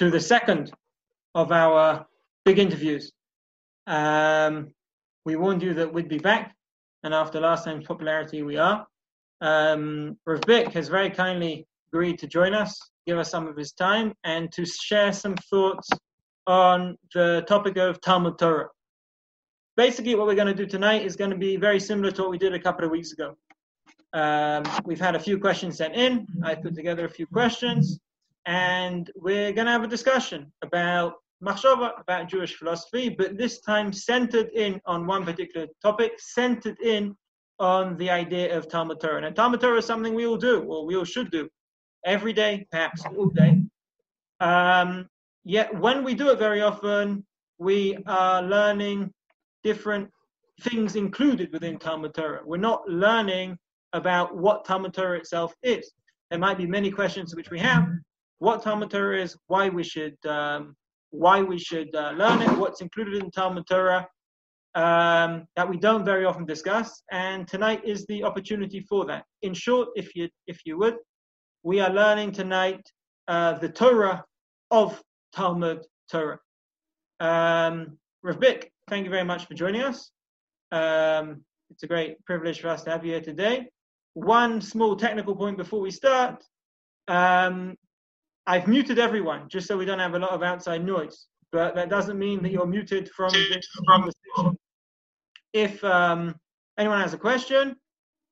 to the second of our big interviews. Um, we warned you that we'd be back, and after last time's popularity, we are. Um, Rav Bick has very kindly agreed to join us, give us some of his time, and to share some thoughts on the topic of Talmud Torah. Basically, what we're going to do tonight is going to be very similar to what we did a couple of weeks ago. Um, we've had a few questions sent in. I put together a few questions, and we're going to have a discussion about machshava, about Jewish philosophy, but this time centered in on one particular topic, centered in on the idea of Talmud Torah. And Talmud Torah is something we all do, or we all should do, every day, perhaps all day. Um, yet when we do it very often, we are learning different things included within Talmud Torah. We're not learning about what Talmud Torah itself is. There might be many questions which we have. What Talmud Torah is, why we should, um, why we should uh, learn it, what's included in Talmud Torah, um, that we don't very often discuss. And tonight is the opportunity for that. In short, if you if you would, we are learning tonight uh, the Torah of Talmud Torah. Um, Rav Bick, thank you very much for joining us. Um, it's a great privilege for us to have you here today. One small technical point before we start. Um, I've muted everyone just so we don't have a lot of outside noise, but that doesn't mean that you're muted from this conversation. If um, anyone has a question,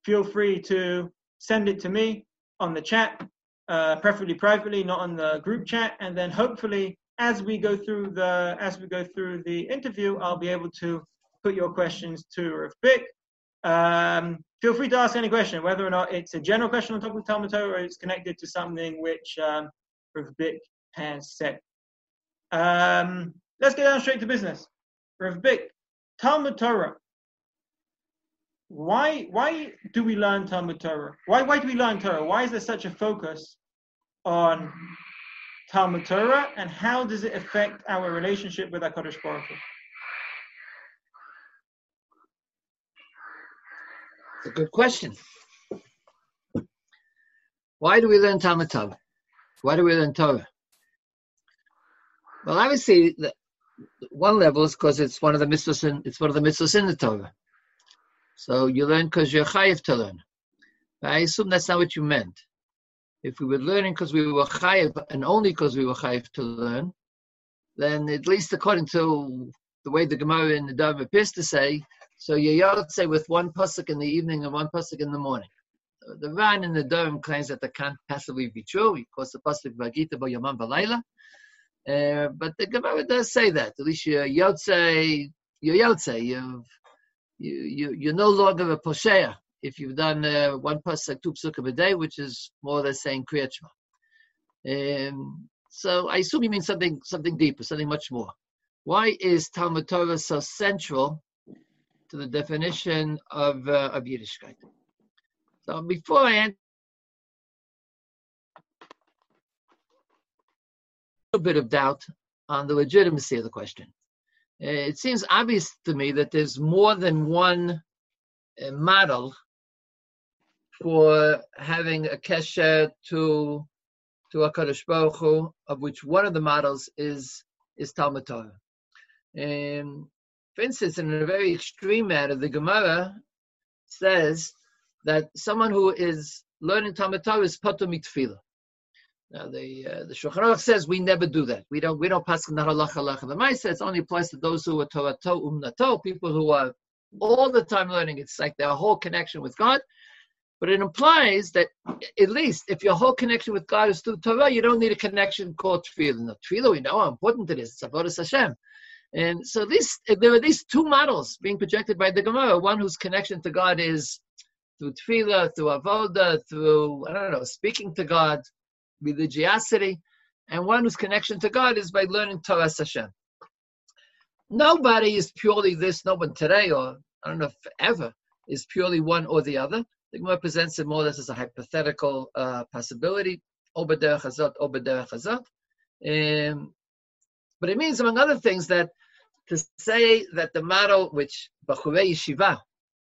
feel free to send it to me on the chat, uh, preferably privately, not on the group chat, and then hopefully as we go through the as we go through the interview, I'll be able to put your questions to Rav Bick. Um, feel free to ask any question, whether or not it's a general question on top of Talmud Torah or it's connected to something which um, Rav Bick has said. Um, let's get down straight to business. Rav Bick, Talmud Torah. Why why do we learn Talmud Torah? Why why do we learn Torah? Why is there such a focus on Talmud Torah, and how does it affect our relationship with our HaKadosh Baruch Hu? It's a good question. Why do we learn Talmud Torah? Why do we learn Torah? Well, i obviously, the, one level is because it's one of the mitzvahs in it's one of the mitzvahs in the Torah. So you learn because you're chayiv to learn. But I assume that's not what you meant. If we were learning because we were chayiv and only because we were chayiv to learn, then at least according to the way the Gemara in Nedarim appears to say, so you say with one pasuk in the evening and one pasuk in the morning. The Ran in Nedarim claims that that can't possibly be true because the pasuk Vagita Yamam Balayla. Uh, but the Gemara does say that. At least you're Yotze, you're Yotze, you've, you, you, you're no longer a Posheya if you've done uh, one pasuk, two psukim a day, which is more or less saying Kriyat Shema. Um, so I assume you mean something something deeper, something much more. Why is Talmud Torah so central to the definition of uh, of Yiddishkeit? So before I answer a bit of doubt on the legitimacy of the question. It seems obvious to me that there's more than one uh, model for having a kesher to to Hakadosh Baruch Hu, of which one of the models is is Talmud Torah. And for instance, in a very extreme matter, the Gemara says that someone who is learning Talmud Torah is patur mitfilah. Now the uh, the Shulchan Aruch says we never do that. We don't we don't pass. The Ma'aseh it only applies to those who are Torah to umnato, people who are all the time learning. It's like their whole connection with God. But it implies that at least if your whole connection with God is through Torah, you don't need a connection called tefillah. Now, tefillah, we know how important it is. It's avodas Hashem. And so these, there are these two models being projected by the Gemara. One whose connection to God is through tefillah, through avoda, through I don't know, speaking to God, religiosity, and one whose connection to God is by learning Torah Hashem. Nobody is purely this. No one today, or I don't know if ever, is purely one or the other. The Gemara presents it more or less as a hypothetical uh, possibility. Um, but it means, among other things, that to say that the model which Bachurei Yeshiva,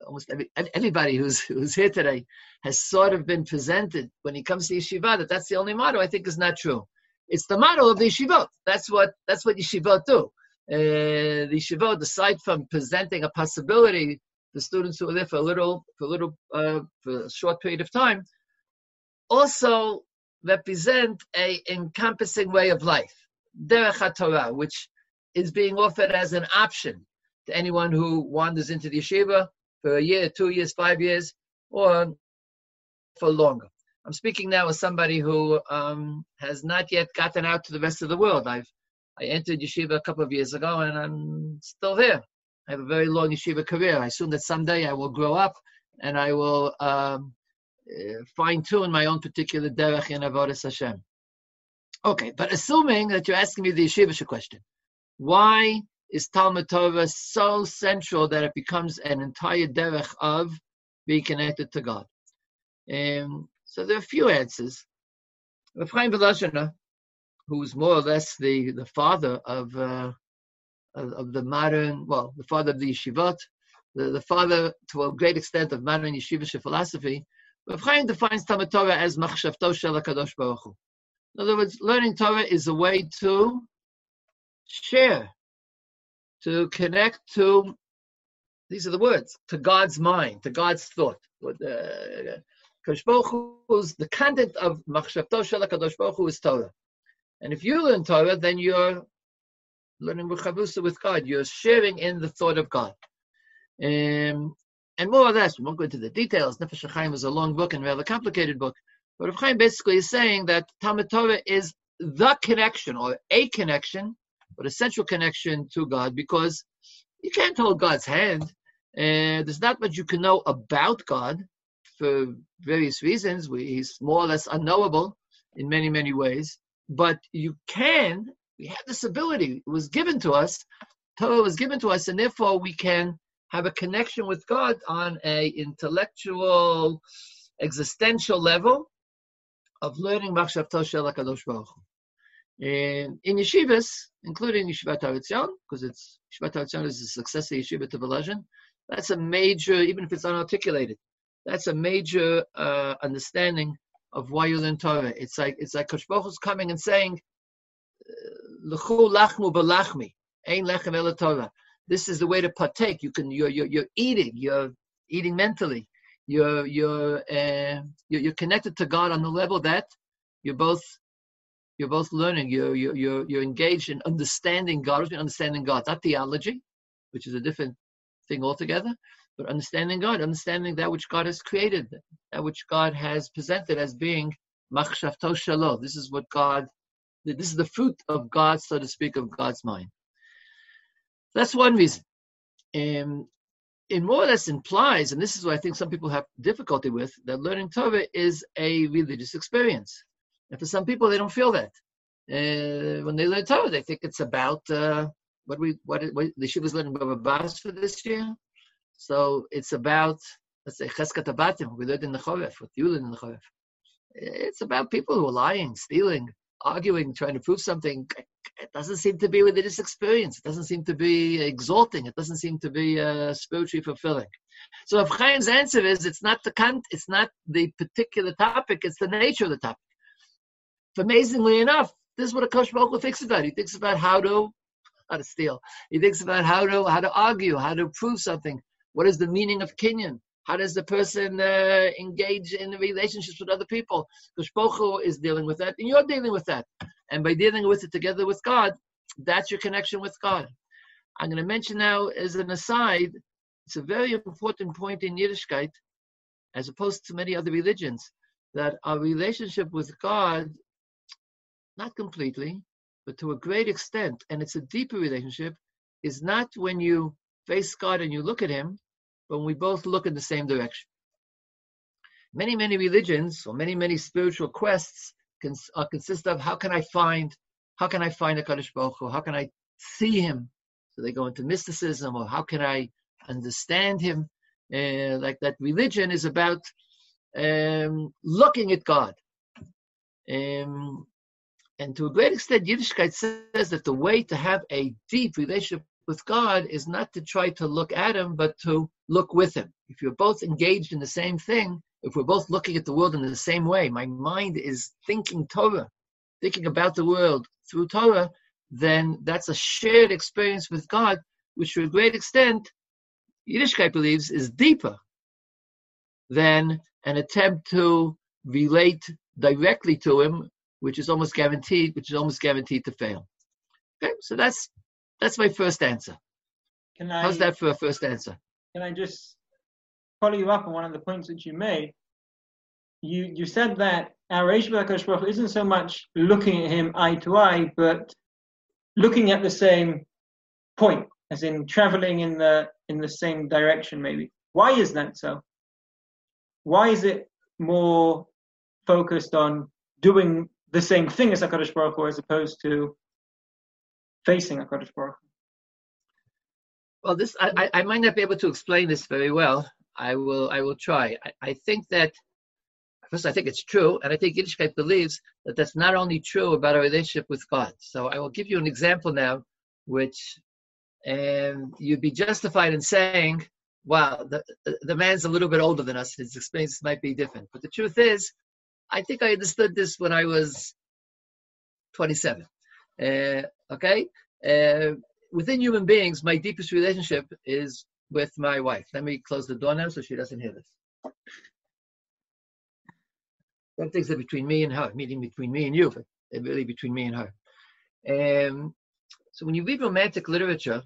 almost every, everybody who's who's here today, has sort of been presented when he comes to Yeshiva, that that's the only model, I think is not true. it's the model of the yeshivot. That's what that's what yeshivot do. Uh, the yeshivot, aside from presenting a possibility to students who are there for a little, for a little, uh, for a short period of time, also represent a encompassing way of life, derech Torah, which is being offered as an option to anyone who wanders into the yeshiva for a year, two years, five years, or for longer. I'm speaking now as somebody who um, has not yet gotten out to the rest of the world. I've I entered yeshiva a couple of years ago, and I'm still here. I have a very long yeshiva career. I assume that someday I will grow up and I will um, uh, fine tune my own particular derech in avodas Hashem. Okay, but assuming that you're asking me the yeshivish question, why is Talmud Torah so central that it becomes an entire derech of being connected to God? Um, so there are a few answers. Rav Chaim Volozhiner, who's more or less the, the father of, uh, of, of the modern, well, the father of the yeshivot, the, the father to a great extent of modern yeshivish philosophy. Rav Chaim defines Talmud Torah as machshavto shel Hakadosh Baruch Hu. In other words, learning Torah is a way to share, to connect to. These are the words to God's mind, to God's thought. Uh, Kadosh Baruch the content of Machshavto Shel Kadosh Baruch Hu is Torah. And if you learn Torah, then you're learning Ruchavusa with God. You're sharing in the thought of God. Um, and more or less, we won't go into the details. Nefesh HaChaim is a long book and a rather complicated book. But Rav Chaim basically is saying that Talmud Torah is the connection or a connection, but a central connection to God because you can't hold God's hand. And there's not much you can know about God for various reasons. We, he's more or less unknowable in many, many ways. But you can, we have this ability. It was given to us. Torah was given to us, and therefore we can have a connection with God on a intellectual, existential level of learning Machshav Shel HaKadosh Baruch in, in yeshivas, including Yeshivat Har because it's Yeshivat Har is the successor yeshiva to Volozhin, that's a major, even if it's unarticulated, that's a major uh, understanding of why you learn Torah. It's like it's like Kosh is coming and saying, "L'chu lachmu belachmi, ein lechem el Torah." This is the way to partake. You can you're you're, you're eating. You're eating mentally. You're you're, uh, you're you're connected to God on the level that you're both you're both learning. You're you're you're, you're engaged in understanding God. Understanding God, not theology, which is a different thing altogether but understanding God, understanding that which God has created, that which God has presented as being machshavto. This is what God, this is the fruit of God, so to speak, of God's mind. That's one reason. Um, it more or less implies, and this is what I think some people have difficulty with, that learning Torah is a religious experience. And for some people, they don't feel that. Uh, when they learn Torah, they think it's about uh, what we what, what the Shiva's learning Baba Bas for this year. So it's about, let's say, Chezkat HaBatim, we learned in the Choref, with Yulin in the Choref. It's about people who are lying, stealing, arguing, trying to prove something. It doesn't seem to be religious experience. It doesn't seem to be exalting. It doesn't seem to be uh, spiritually fulfilling. So if Chaim's answer is it's not the con- it's not the particular topic, it's the nature of the topic. Amazingly enough, this is what a Kosh thinks about. He thinks about how to how to steal. He thinks about how to how to argue, how to prove something, what is the meaning of kinyan? How does the person uh, engage in the relationships with other people? Because Shpochu is dealing with that, and you're dealing with that. And by dealing with it together with God, that's your connection with God. I'm going to mention now, as an aside, it's a very important point in Yiddishkeit, as opposed to many other religions, that our relationship with God, not completely, but to a great extent, and it's a deeper relationship, is not when you face God and you look at Him, but when we both look in the same direction. Many, many religions or many, many spiritual quests uh, consist of how can I find, how can I find HaKadosh Baruch Hu? How can I see Him? So they go into mysticism, or how can I understand Him? Uh, like that, religion is about um, looking at God. Um, and to a great extent, Yiddishkeit says that the way to have a deep relationship with God is not to try to look at him, but to look with him. If you're both engaged in the same thing, if we're both looking at the world in the same way, my mind is thinking Torah, thinking about the world through Torah, then that's a shared experience with God, which to a great extent, Yiddishkeit believes is deeper than an attempt to relate directly to him, which is almost guaranteed, which is almost guaranteed to fail. Okay, so that's that's my first answer. Can I, How's that for a first answer? Can I just follow you up on one of the points that you made? You you said that our Reish Baruch isn't so much looking at him eye to eye, but looking at the same point, as in traveling in the in the same direction, maybe. Why is that so? Why is it more focused on doing the same thing as Hakadosh Baruch Hu as opposed to facing Hakadosh Baruch Hu? Well, this I, I might not be able to explain this very well. I will I will try. I, I think that first I think it's true, and I think Yiddishkeit believes that that's not only true about our relationship with God. So I will give you an example now, which um, you'd be justified in saying, "Wow, the the man's a little bit older than us. His experience might be different." But the truth is, I think I understood this when I was 27. Uh, okay. Uh, within human beings, my deepest relationship is with my wife. Let me close the door now so she doesn't hear this. Some things are between me and her, meaning between me and you, but really between me and her. Um, so when you read romantic literature,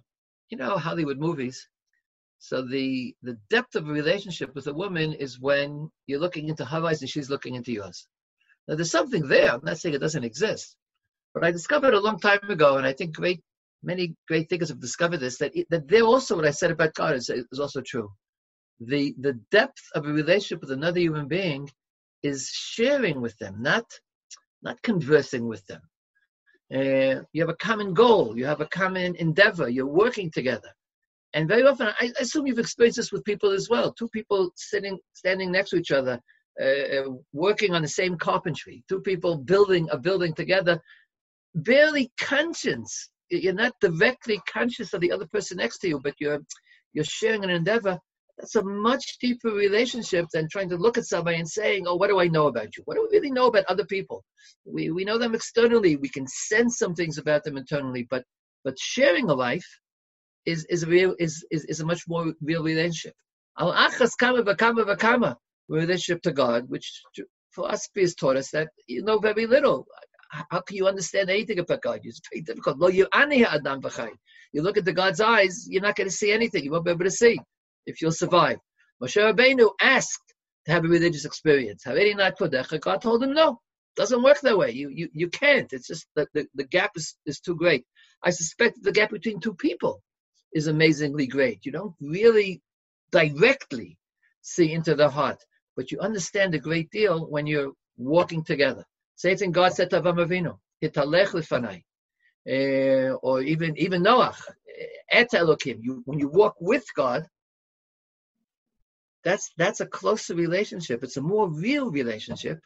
you know Hollywood movies. So the the depth of a relationship with a woman is when you're looking into her eyes and she's looking into yours. Now there's something there. I'm not saying it doesn't exist, but I discovered a long time ago, and I think great many great thinkers have discovered this that it, that there also what I said about God is, is also true. The the depth of a relationship with another human being is sharing with them, not not conversing with them. Uh, you have a common goal, you have a common endeavor, you're working together. And very often, I, assume you've experienced this with people as well. Two people sitting, standing next to each other, uh, uh working on the same carpentry. Two people building a building together, barely conscious you're not directly conscious of the other person next to you, but you're you're sharing an endeavor. That's a much deeper relationship than trying to look at somebody and saying, "Oh, what do I know about you? What do we really know about other people? We we know them externally. We can sense some things about them internally, but but sharing a life is is a real is is, is a much more real relationship. Al achas kama v'kama v'kama relationship to God, which philosophy has taught us that you know very little how can you understand anything about God? It's very difficult. You look the God's eyes, you're not going to see anything. You won't be able to see if you'll survive. Moshe Rabbeinu asked to have a religious experience. Every night God told him no. Doesn't work that way. You you, you can't. It's just that the, the gap is, is too great. I suspect the gap between two people is amazingly great. You don't really directly see into the heart, but you understand a great deal when you're walking together. Same thing God said to Avram Avinu, "Hitalech lefanai," uh, or even even Noach, "Et Elokim." You when you walk with God, that's that's a closer relationship. It's a more real relationship,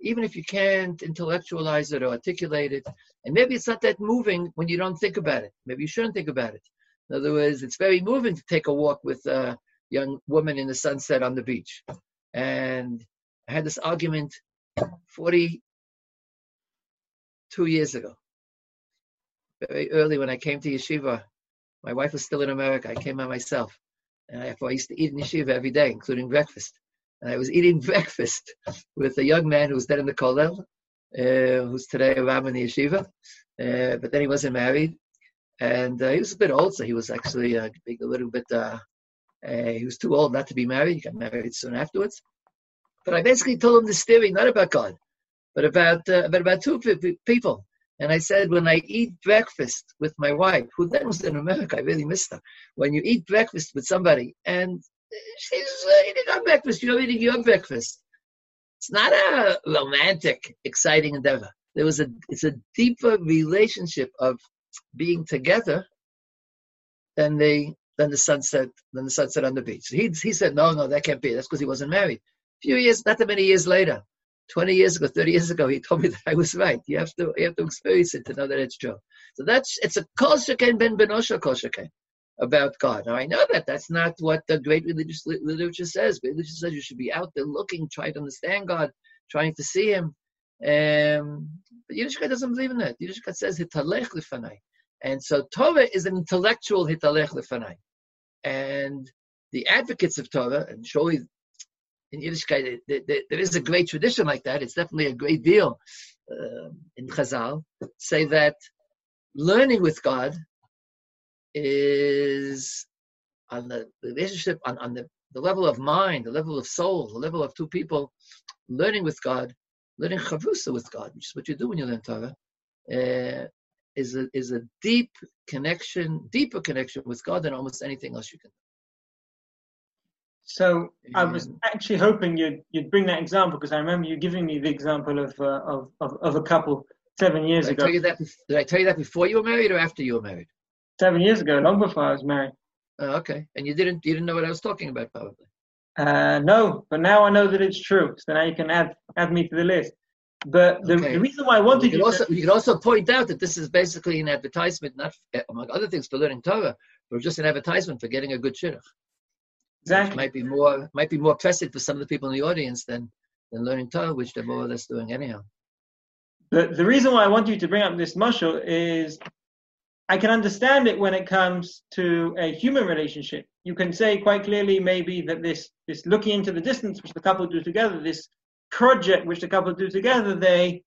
even if you can't intellectualize it or articulate it. And maybe it's not that moving when you don't think about it. Maybe you shouldn't think about it. In other words, it's very moving to take a walk with a young woman in the sunset on the beach. And I had this argument 42 years ago. Very early when I came to yeshiva, my wife was still in America. I came by myself. And I, used to eat in yeshiva every day, including breakfast. And I was eating breakfast with a young man who was dead in the kollel, uh, who's today a rabbi in the yeshiva. Uh, but then he wasn't married. And uh, he was a bit old, so he was actually uh, a little bit, uh, he was too old not to be married. He got married soon afterwards. But I basically told him this theory, not about God, but about but about two people. And I said, when I eat breakfast with my wife, who then was in America, I really missed her. When you eat breakfast with somebody, and she's eating our breakfast, you're eating your breakfast. It's not a romantic, exciting endeavor. There was a, it's a deeper relationship of being together than the than the sunset than the sunset on the beach. He he said, no, no, that can't be. That's because he wasn't married. A few years, not that many years later, 20 years ago, 30 years ago, he told me that I was right. You have to, you have to experience it to know that it's true. So that's, it's a kol sheken ben benosha kol sheken about God. Now I know that that's not what the great religious literature says. Religion says you should be out there looking, trying to understand God, trying to see Him. Um, but Yiddishkeit doesn't believe in that. Yiddishkeit says hitalech lifanai. And so Torah is an intellectual hitalech lifanai. And the advocates of Torah, and surely in Yiddishkeit there, there, there is a great tradition like that. It's definitely a great deal uh, in Chazal. Say that learning with God is on the relationship, on, on the, the level of mind, the level of soul, the level of two people learning with God, learning chavrusa with God, which is what you do when you learn Torah, uh, is a is a deep connection, deeper connection with God than almost anything else you can. So I was actually hoping you'd you'd bring that example because I remember you giving me the example of uh, of, of, of a couple seven years did ago. I tell you that, did I tell you that before you were married or after you were married? Seven years ago, long before I was married. Oh, okay, and you didn't you didn't know what I was talking about, probably. Uh, no, but now I know that it's true. So now you can add add me to the list. But the, Okay. the reason why I wanted You you also to, you could also point out that this is basically an advertisement, not among other things for learning Torah, but just an advertisement for getting a good shidduch. Exactly might be more might be more pressing for some of the people in the audience than than learning Torah, which they're more or less doing anyhow. the, the reason why I want you to bring up this mushal is I can understand it when it comes to a human relationship. You can say quite clearly maybe that this this looking into the distance which the couple do together, this project which the couple do together, they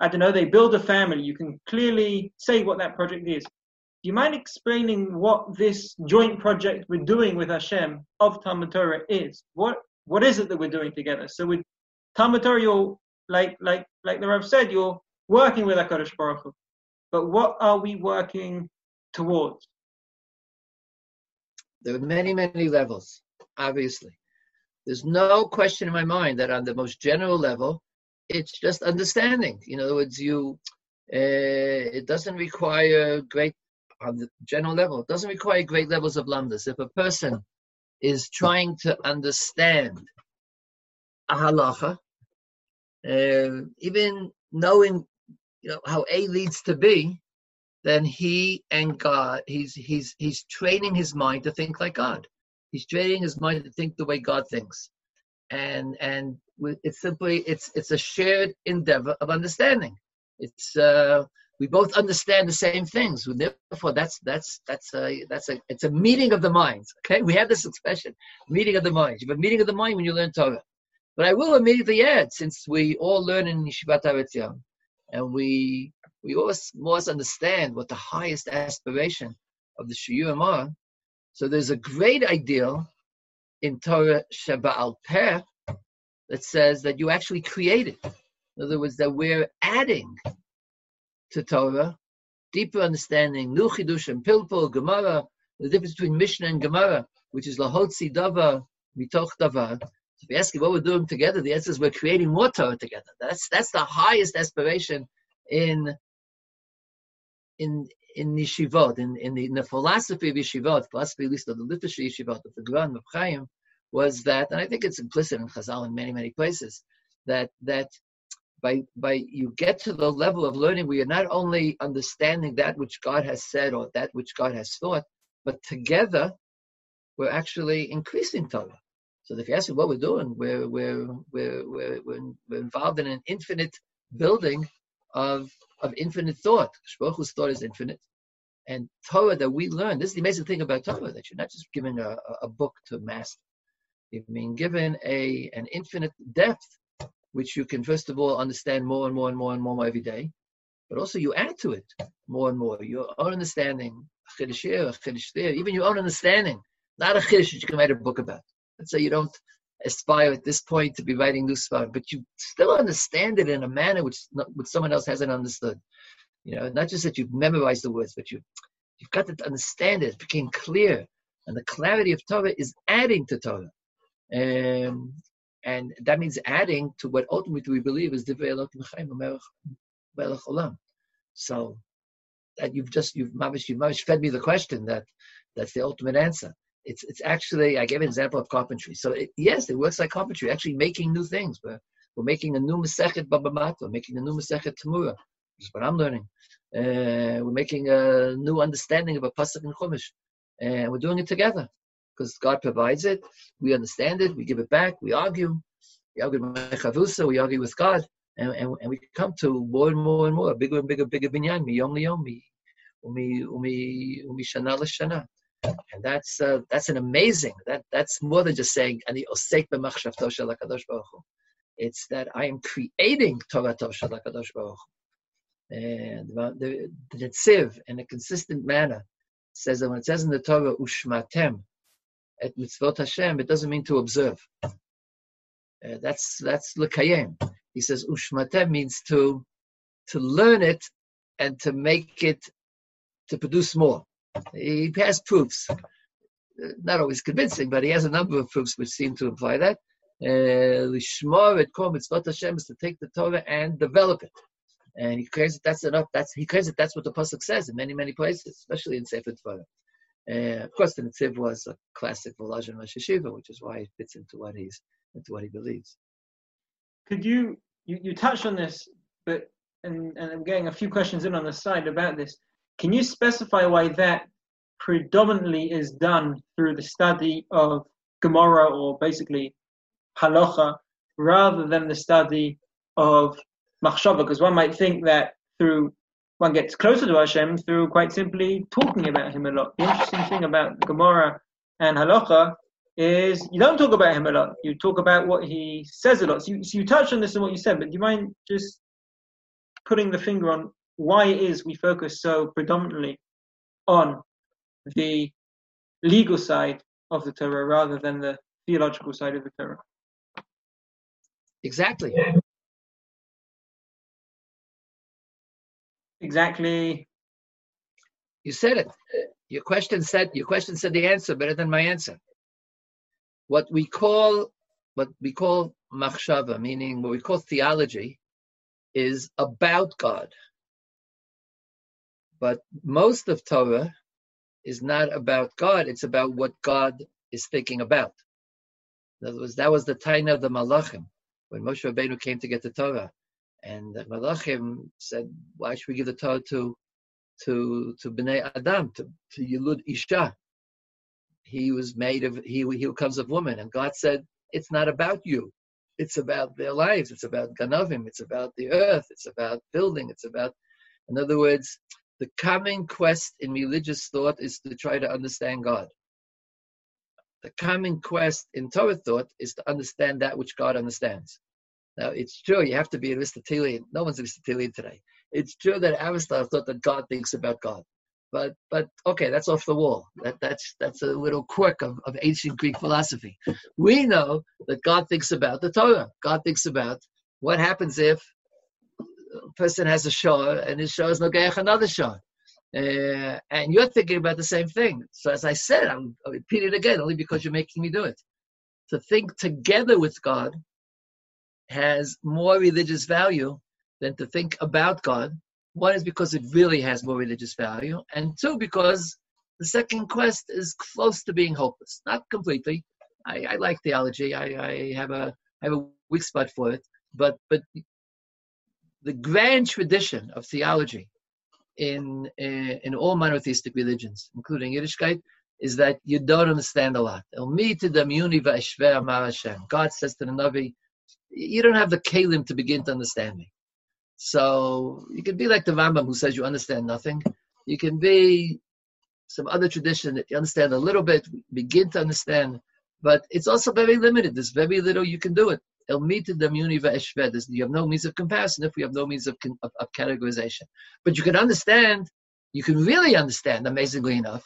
I don't know, they build a family. You can clearly say what that project is. Do you mind explaining what this joint project we're doing with Hashem of Talmud Torah is? What what is it that we're doing together? So with Talmud Torah, you're like like like the Rav said, you're working with Hakadosh Baruch Hu. But what are we working towards? There are many, many levels, obviously. There's no question in my mind that on the most general level, it's just understanding. In other words, you uh, it doesn't require great on the general level, it doesn't require great levels of lamdus. If a person is trying to understand a halacha, uh, even knowing you know how A leads to B, then he and God, he's he's he's training his mind to think like God. He's training his mind to think the way God thinks, and and it's simply it's it's a shared endeavor of understanding. It's uh, we both understand the same things. Therefore, that's that's that's a that's a it's a meeting of the minds. Okay, we have this expression, meeting of the minds. You have a meeting of the mind when you learn Torah. But I will immediately add, since we all learn in Yeshivat Yam, and we we always must understand what the highest aspiration of the Shiyurim are. So there's a great ideal in Torah Sheba al Peh that says that you actually create it. In other words, that we're adding to Torah deeper understanding, new chidushim, pilpul, Gemara, the difference between Mishnah and Gemara, which is lahotzi davar mitoch davar. So if you ask me what we're doing together, the answer is we're creating more Torah together. That's that's the highest aspiration in in in yeshivot, in, in, the, in the philosophy of yeshivot, philosophy at least of the literature yeshivot of the Gran of Chaim, was that, and I think it's implicit in Chazal in many many places, that that by by you get to the level of learning where you're not only understanding that which God has said or that which God has thought, but together we're actually increasing Torah. So if you ask me what we're doing, we're we're we're we're, we're, involved in an infinite building of of infinite thought. Baruch Hu's thought is infinite, and Torah that we learn. This is the amazing thing about Torah that you're not just given a, a- book to master. You've been given a an infinite depth, which you can first of all understand more and more and more and more every day, but also you add to it more and more your own understanding, even your own understanding, not a chiddush that you can write a book about. Let's say you don't aspire at this point to be writing stuff, but you still understand it in a manner which which someone else hasn't understood. You know, not just that you've memorized the words, but you you've got to understand it. It became clear, and the clarity of Torah is adding to Torah, um, and that means adding to what ultimately we believe is Divrei Elokim Chaim Melech Olam. So that you've just you've mamish you've fed me the question that that's the ultimate answer. It's it's actually I gave an example of carpentry. So it, yes, it works like carpentry, actually making new things. We're we're making a new Masechet Bava Batra, making a new Masechet Temurah, which is what I'm learning. Uh, we're making a new understanding of a pasuk in Chumash, and we're doing it together because God provides it. We understand it. We give it back. We argue. We argue with Mechavusa. We argue with God. and, and, and we come to more and more and more, bigger and bigger, bigger binyan, mi yom liyom, mi, umi, umi, umi shana l'shana. And that's uh, that's an amazing. That that's more than just saying shel Hakadosh Baruch Hu. It's that I am creating Torah shel Hakadosh Baruch Hu. And the the Netziv in a consistent manner says that when it says in the Torah ushmatem et mitzvot Hashem, it doesn't mean to observe. Uh, that's that's lekayem. He says ushmatem means to to learn it and to make it to produce more. He has proofs, not always convincing, but he has a number of proofs which seem to imply that. Uh, Lishmor et kol mitzvot Hashem is to take the Torah and develop it. And he claims that that's enough. That's he claims that that's what the pasuk says in many many places, especially in Sefer Torah. Uh, of course, the Netziv was a classic Volozhin Rosh Yeshiva, which is why it fits into what he's into what he believes. Could you you, you touched on this, but and, and I'm getting a few questions in on the side about this. Can you specify why that predominantly is done through the study of Gemara or basically halacha rather than the study of machshava? Because one might think that through one gets closer to Hashem through quite simply talking about Him a lot. The interesting thing about Gemara and halacha is you don't talk about Him a lot. You talk about what He says a lot. So you, so you touched on this in what you said, but do you mind just putting the finger on why it is we focus so predominantly on the legal side of the Torah rather than the theological side of the Torah. Exactly. Exactly. You said it. Your question said your question said the answer better than my answer. What we call what we call machshava, meaning what we call theology, is about God. But most of Torah is not about God, it's about what God is thinking about. In other words, that was the time of the Malachim, when Moshe Rabbeinu came to get the Torah. And the Malachim said, why should we give the Torah to to to Bnei Adam, to, to Yilud Isha? He was made of he he comes of woman, and God said, it's not about you. It's about their lives. It's about Ganavim. It's about the earth. It's about building. It's about, in other words, the common quest in religious thought is to try to understand God. The common quest in Torah thought is to understand that which God understands. Now, it's true, you have to be an Aristotelian. No one's Aristotelian today. It's true that Aristotle thought that God thinks about God. But, but okay, that's off the wall. That, that's, that's a little quirk of, of ancient Greek philosophy. We know that God thinks about the Torah. God thinks about what happens if person has a shor and his shor is nogeach another shor. Uh, and you're thinking about the same thing. So as I said, I'm, I'll repeat it again only because you're making me do it. To think together with God has more religious value than to think about God. One is because it really has more religious value, and two because the second quest is close to being hopeless. Not completely. I, I like theology. I, I have a I have a weak spot for it, but but the grand tradition of theology in, in, in all monotheistic religions, including Yiddishkeit, is that you don't understand a lot. God says to the Navi, you don't have the kalim to begin to understand me. So you can be like the Rambam who says you understand nothing. You can be some other tradition that you understand a little bit, begin to understand, but it's also very limited. There's very little you can do it. El You have no means of comparison if we have no means of, of, of categorization. But you can understand, you can really understand, amazingly enough,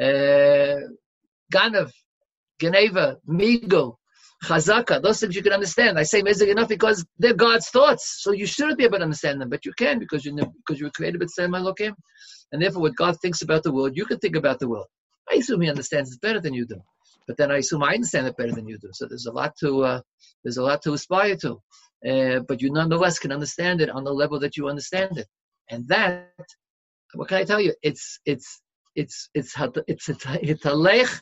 uh, Ganav, Geneva, Migo, Chazaka, those things you can understand. I say amazing enough because they're God's thoughts. So you shouldn't be able to understand them, but you can because you because you were created with Sam Elohim. And therefore, what God thinks about the world, you can think about the world. I assume He understands it better than you do but then I assume I understand it better than you do. So there's a lot to uh, there's a lot to aspire to, uh, but you nonetheless can understand it on the level that you understand it, and that what can I tell you? It's it's it's it's it's it's halech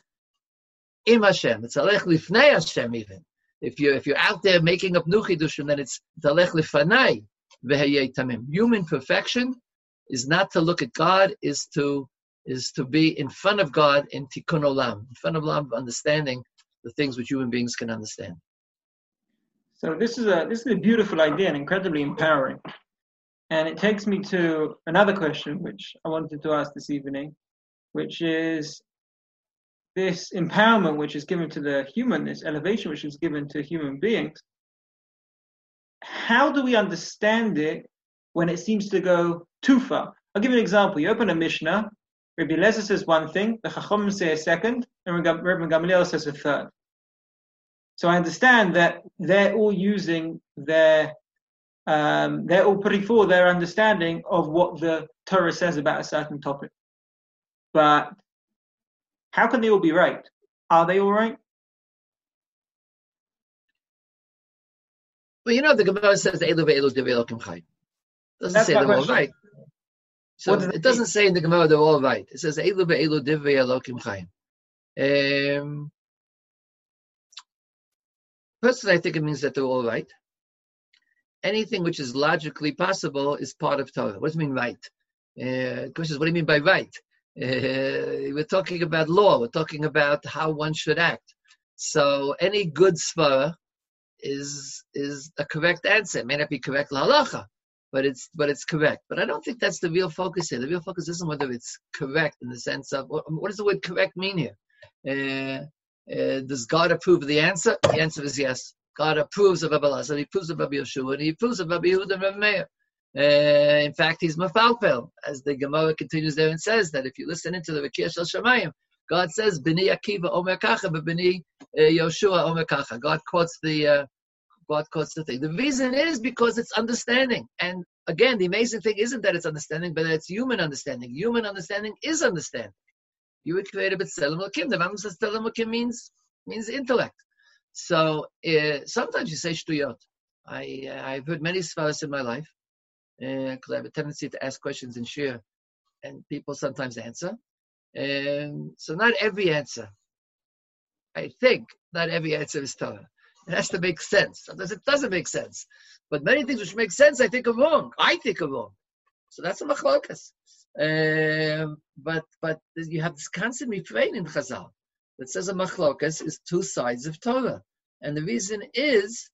im Hashem. It's halech lifnei Hashem even. If you if you're out there making up new chidushim, then it's halech lifanai tamim. Human perfection is not to look at God, is to is to be in front of God in tikkun olam, in front of olam, understanding the things which human beings can understand. So this is a this is a beautiful idea and incredibly empowering. And it takes me to another question which I wanted to ask this evening, which is this empowerment which is given to the human, this elevation which is given to human beings, how do we understand it when it seems to go too far? I'll give you an example. You open a Mishnah, Rabbi Lezer says one thing, the Chacham say a second, and Rabbi Gamaliel says a third. So I understand that they're all using their, um, they're all putting forward their understanding of what the Torah says about a certain topic. But how can they all be right? Are they all right? Well, you know, the Gemara says Elu ve'elu chayim. Doesn't That's say they're all right. So it doesn't say in the Gemara they're all right. It says Elu ve'elu develokim chayim. Um, personally, I think it means that they're all right. Anything which is logically possible is part of Torah. What does it mean right? Uh, question is, what do you mean by right? Uh, we're talking about law. We're talking about how one should act. So any good svara is is a correct answer. It may not be correct halacha, but it's but it's correct. But I don't think that's the real focus here. The real focus isn't whether it's correct in the sense of what, what does the word correct mean here? Uh, uh, does God approve of the answer? The answer is yes. God approves of Rabbi Lazar, he approves of Rabbi Yehoshua, and he approves of Rabbi Yehuda and Rabbi Meir. Uh, in fact, he's mafalpel, as the Gemara continues there and says that if you listen into the Rekiah Shel Shemayim, God says, "B'ni Akiva Omer Kacha, B'ni uh, Yoshua Omer Kacha." God quotes the uh, God quotes the thing. The reason is because it's understanding. And again, the amazing thing isn't that it's understanding, but that it's human understanding. Human understanding is understanding. You were created with Tzelem Elokim. The Rambam says Elokim means means intellect. So uh, sometimes you say shtuyot. I uh, I've heard many svaras in my life because I have a tendency to ask questions and share, and people sometimes answer. And so not every answer. I think not every answer is Torah. It has to make sense. Sometimes it doesn't make sense. But many things which make sense, I think are wrong. I think are wrong. So that's a machlokas. Um, but but you have this constant refrain in Chazal that says a machlokas is two sides of Torah, and the reason is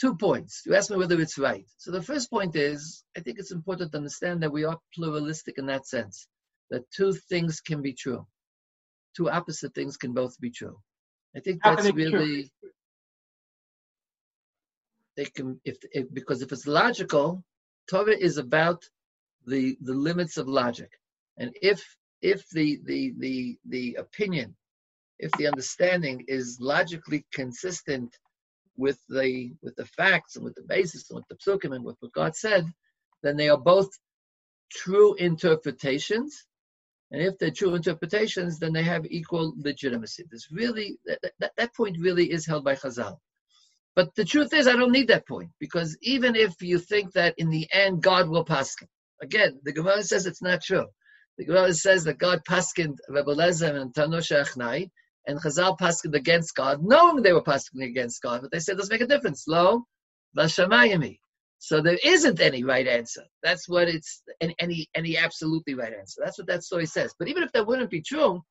two points. You ask me whether it's right. So the first point is I think it's important to understand that we are pluralistic in that sense, that two things can be true, two opposite things can both be true. I think that's really true? They can if, if because if it's logical, Torah is about the the limits of logic, and if if the the the the opinion, if the understanding is logically consistent with the with the facts and with the basis and with the psukim and with what God said, then they are both true interpretations. And if they're true interpretations, then they have equal legitimacy. This really that, that, that point really is held by Chazal. But the truth is, I don't need that point because even if you think that in the end God will paskin, again, the Gemara says it's not true. The Gemara says that God paskined Rebbe Lezer and Tanosha Achnai, and Chazal paskined against God, knowing they were paskined against God, but they said, it doesn't make a difference. Lo, Vashamayami. So there isn't any right answer. That's what it's any any absolutely right answer. That's what that story says. But even if that wouldn't be true,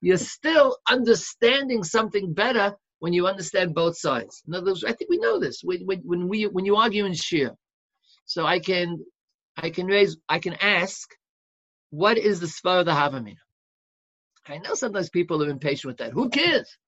you're still understanding something better when you understand both sides. In other words, I think we know this. When, when, we when you argue in shir, so I can I can raise I can ask, what is the svar of the Havamina? I know sometimes people are impatient with that. Who cares?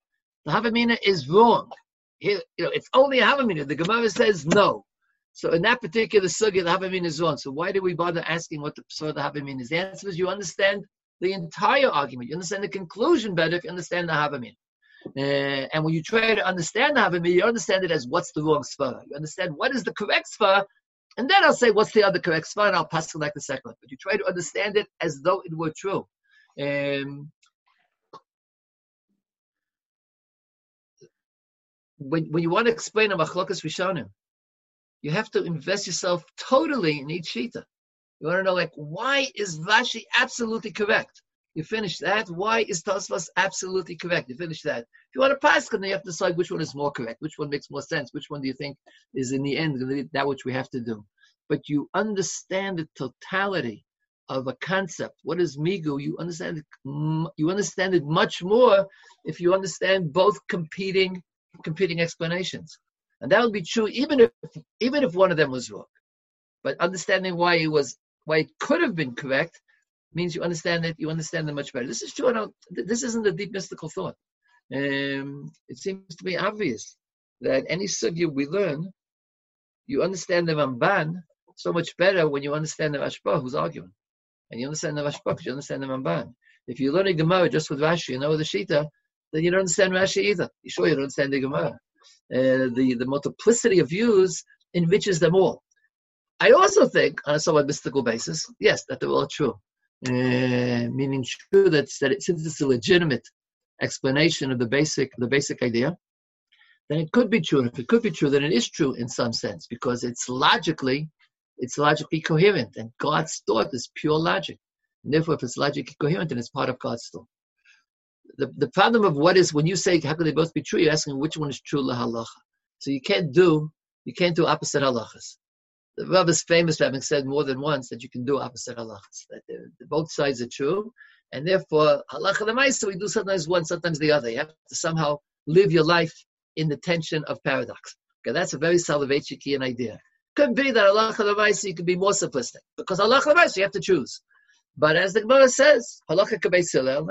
The Havamina is wrong. Here, you know, it's only a Havamina. The Gemara says no. So in that particular sugya, the Havamina is wrong. So why do we bother asking what the svar of the Havamina is? The answer is you understand the entire argument. You understand the conclusion better if you understand the Havamina. Uh, and when you try to understand the Havamina, you understand it as what's the wrong svara. You understand what is the correct svara, and then I'll say what's the other correct svara, and I'll pass it like the second one. But you try to understand it as though it were true. Um, when, when you want to explain a machlokas rishonim, you have to invest yourself totally in each shita. You want to know, like, why is Rashi absolutely correct? You finish that. Why is Tosfos absolutely correct? You finish that. If you want to pass, then you have to decide which one is more correct, which one makes more sense, which one do you think is in the end that which we have to do. But you understand the totality of a concept. What is migu? You understand it. You understand it much more if you understand both competing competing explanations. and that would be true even if even if one of them was wrong. But understanding why it was why it could have been correct means you understand it. You understand it much better. This is true. Not, this isn't a deep mystical thought. Um, it seems to be obvious that any sugya we learn, you understand the Ramban so much better when you understand the Rashba who's arguing. And you understand the Rashba because you understand the Ramban. If you learn a Gemara just with Rashi, you know the Shita, then you don't understand Rashi either. You sure you don't understand the Gemara. Uh, the, the multiplicity of views enriches them all. I also think, on a somewhat mystical basis, yes, that they're all true. Uh, meaning true that, that it, since it's a legitimate explanation of the basic the basic idea, then it could be true. And if it could be true, then it is true in some sense because it's logically it's logically coherent, and God's thought is pure logic. And therefore, if it's logically coherent, then it's part of God's thought. The, the problem of what is when you say how could they both be true, you're asking which one is true lahalacha. So you can't do you can't do opposite halachas. The Rav is famous for having said more than once that you can do opposite halachas. That both sides are true, and therefore halacha the so we do sometimes one, sometimes the other. You have to somehow live your life in the tension of paradox. Okay, that's a very Soloveitchian idea. Could be that halacha the you can be more simplistic because halacha the you have to choose. But as the Gemara says, halacha kabei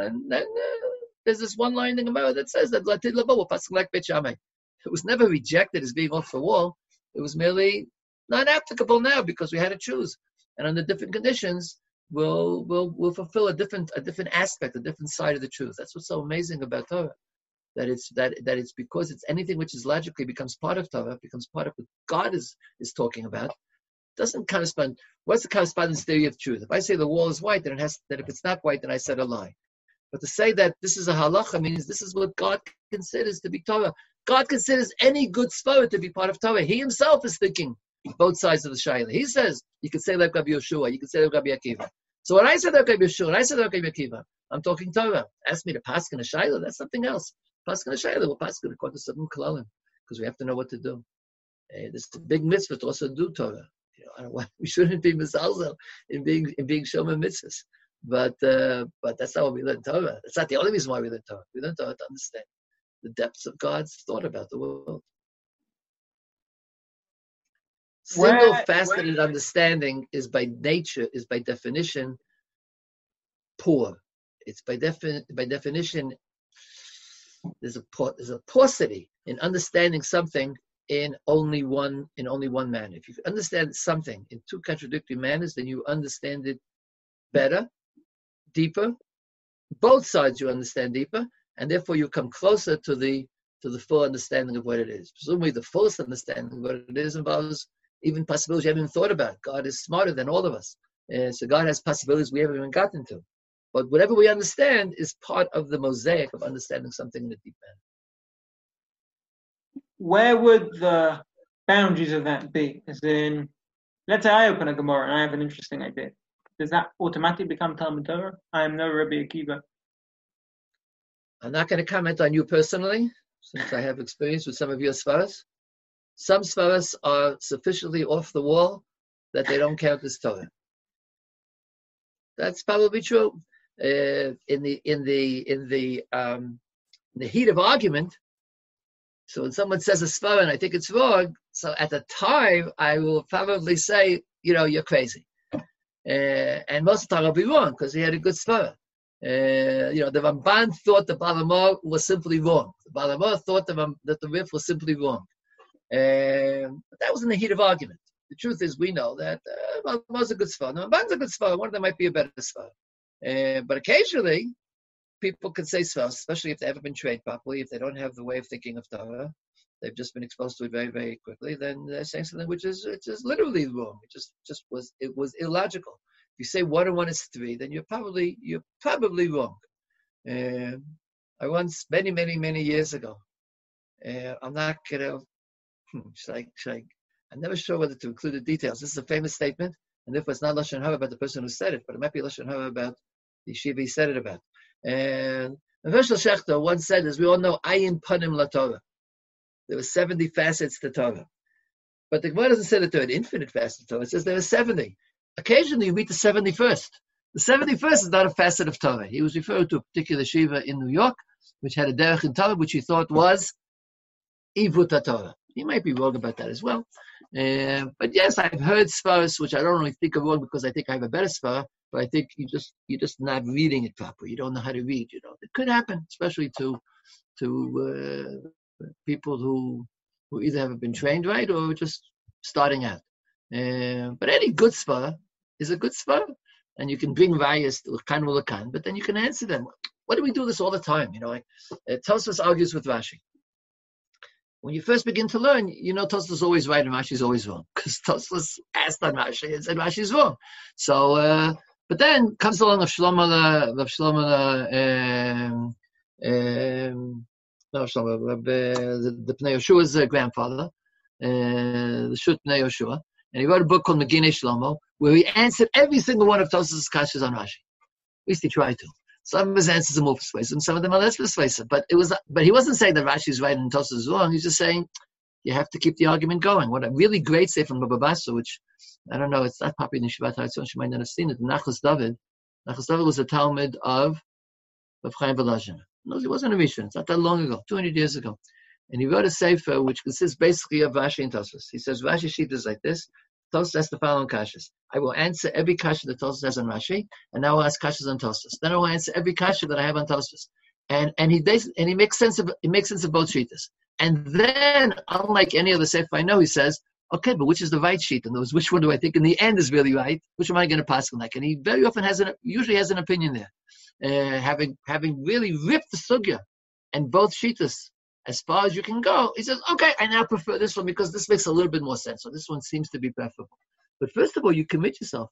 and then uh, there's this one line in the Gemara that says that latid labo like It was never rejected as being off the wall. It was merely not applicable now because we had to choose. And under different conditions, we'll, we'll, we'll fulfill a different, a different aspect, a different side of the truth. That's what's so amazing about Torah. That it's that that it's because it's anything which is logically becomes part of Torah, becomes part of what God is is talking about. Doesn't correspond. What's the correspondence theory of truth? If I say the wall is white, then it has that if it's not white, then I said a lie. But to say that this is a halacha means this is what God considers to be Torah. God considers any good spirit to be part of Torah. He himself is thinking both sides of the Shaila. He says, you can say like Rabbi Yehoshua, you can say like Rabbi Akiva. So when I said like Rabbi Yehoshua, I said like Rabbi Akiva, I'm talking Torah. Ask me to pass in a Shaila, that's something else. Pass in a Shaila, we'll in according to certain Kalalim, because we have to know what to do. Uh, this is a big mitzvah to also do Torah. You know, we shouldn't be misalzel in being in being shomer mitzvahs. But uh, but that's not what we learn Torah. That's not the only reason why we learn Torah. We learn Torah to understand the depths of God's thought about the world. Single faceted understanding is by nature, is by definition, poor. It's by, defi- by definition, there's a, there's a paucity in understanding something in only one in only one manner. If you understand something in two contradictory manners, then you understand it better, deeper. Both sides you understand deeper, and therefore you come closer to the to the full understanding of what it is. Presumably, the fullest understanding of what it is involves even possibilities you haven't even thought about. God is smarter than all of us. Uh, so God has possibilities we haven't even gotten to. But whatever we understand is part of the mosaic of understanding something in a deep manner. Where would the boundaries of that be? As in, let's say I open a Gemara and I have an interesting idea. Does that automatically become Talmud Torah? I am no Rabbi Akiva. I'm not going to comment on you personally, since I have experience with some of your svaras. Some svaras are sufficiently off the wall that they don't count as Torah. That's probably true. Uh, in the in the in the um, in the heat of argument. So when someone says a svara and I think it's wrong, so at the time I will probably say, you know, you're crazy. Uh, and most of the time I'll be wrong because he had a good svara. Uh, you know, the Ramban thought the Baal HaMaor was simply wrong. The Baal HaMaor thought the, that the Rif was simply wrong. Um, that was in the heat of argument. The truth is, we know that uh, was a good svar. Now, Ramban's a good svar. One of them might be a better svar. Uh, but occasionally, people can say svar, especially if they haven't been trained properly, if they don't have the way of thinking of Torah, they've just been exposed to it very, very quickly. Then they're saying something which is which is literally wrong. It just just was it was illogical. If you say one and one is three, then you're probably you're probably wrong. Uh, I once many many many years ago. Uh, I'm not gonna Hmm, I, should I, I'm never sure whether to include the details. This is a famous statement, and therefore it's not Lashon Hara about the person who said it, but it might be Lashon Hara about the yeshiva he said it about. And Hershel Schachter once said, as we all know, Ayin Panim La Torah. There were 70 facets to Torah. But the Gemara doesn't say that there are infinite facets to Torah. It says there are 70. Occasionally you meet the 71st. The 71st is not a facet of Torah. He was referring to a particular shiva in New York, which had a derech in Torah, which he thought was Ivut Torah. He might be wrong about that as well. Uh, but yes, I've heard svaras which I don't really think are wrong because I think I have a better svara, but I think you just you're just not reading it properly. You don't know how to read. You know, it could happen, especially to to uh, people who who either haven't been trained right or just starting out. Uh, but any good svara is a good svara, and you can bring lakan lakan, but then you can answer them. Why do we do this all the time? You know, like, uh, Tosfos argues with Rashi. When you first begin to learn, you know Tosfos always right and Rashi is always wrong because Tosfos asked on Rashi and said Rashi is wrong. So, uh, but then comes along of Shlomo, of Shlomo, um, um, Shlomo, uh, the, the Pnei Yehoshua's uh, grandfather, uh, the Shut Pnei Yehoshua, and he wrote a book called Maginei Shlomo, where he answered every single one of Tosfos' kashas on Rashi. At least he tried to. Some of his answers are more persuasive, some of them are less persuasive. But it was, but he wasn't saying that Rashi is right and Tosfos is wrong. He's just saying you have to keep the argument going. What a really great say from Rabbi Bassa, which I don't know, it's not popular in Shabbat Haratzon, she might not have seen it. Nachlas David. Nachlas David was a Talmud of of Chaim. No, he wasn't a Rishon. It's not that long ago, 200 years ago. And he wrote a sefer which consists basically of Rashi and Tosfos. He says Rashi sheet is like this. Tosfos has the following kashas. I will answer every kasha that Tosfos has on Rashi, and now I'll ask kashas on Tosfos. Then I will answer every kasha that I have on Tosfos. And and he and he makes sense of he makes sense of both sheetas. And then, unlike any other sefer I know, he says, okay, but which is the right sheet? And those, which one do I think in the end is really right? Which am I going to pass on like? And he very often has an, usually has an opinion there, uh, having having really ripped the sugya and both sheetas as far as you can go. He says, okay, I now prefer this one because this makes a little bit more sense. So this one seems to be preferable. But first of all, you commit yourself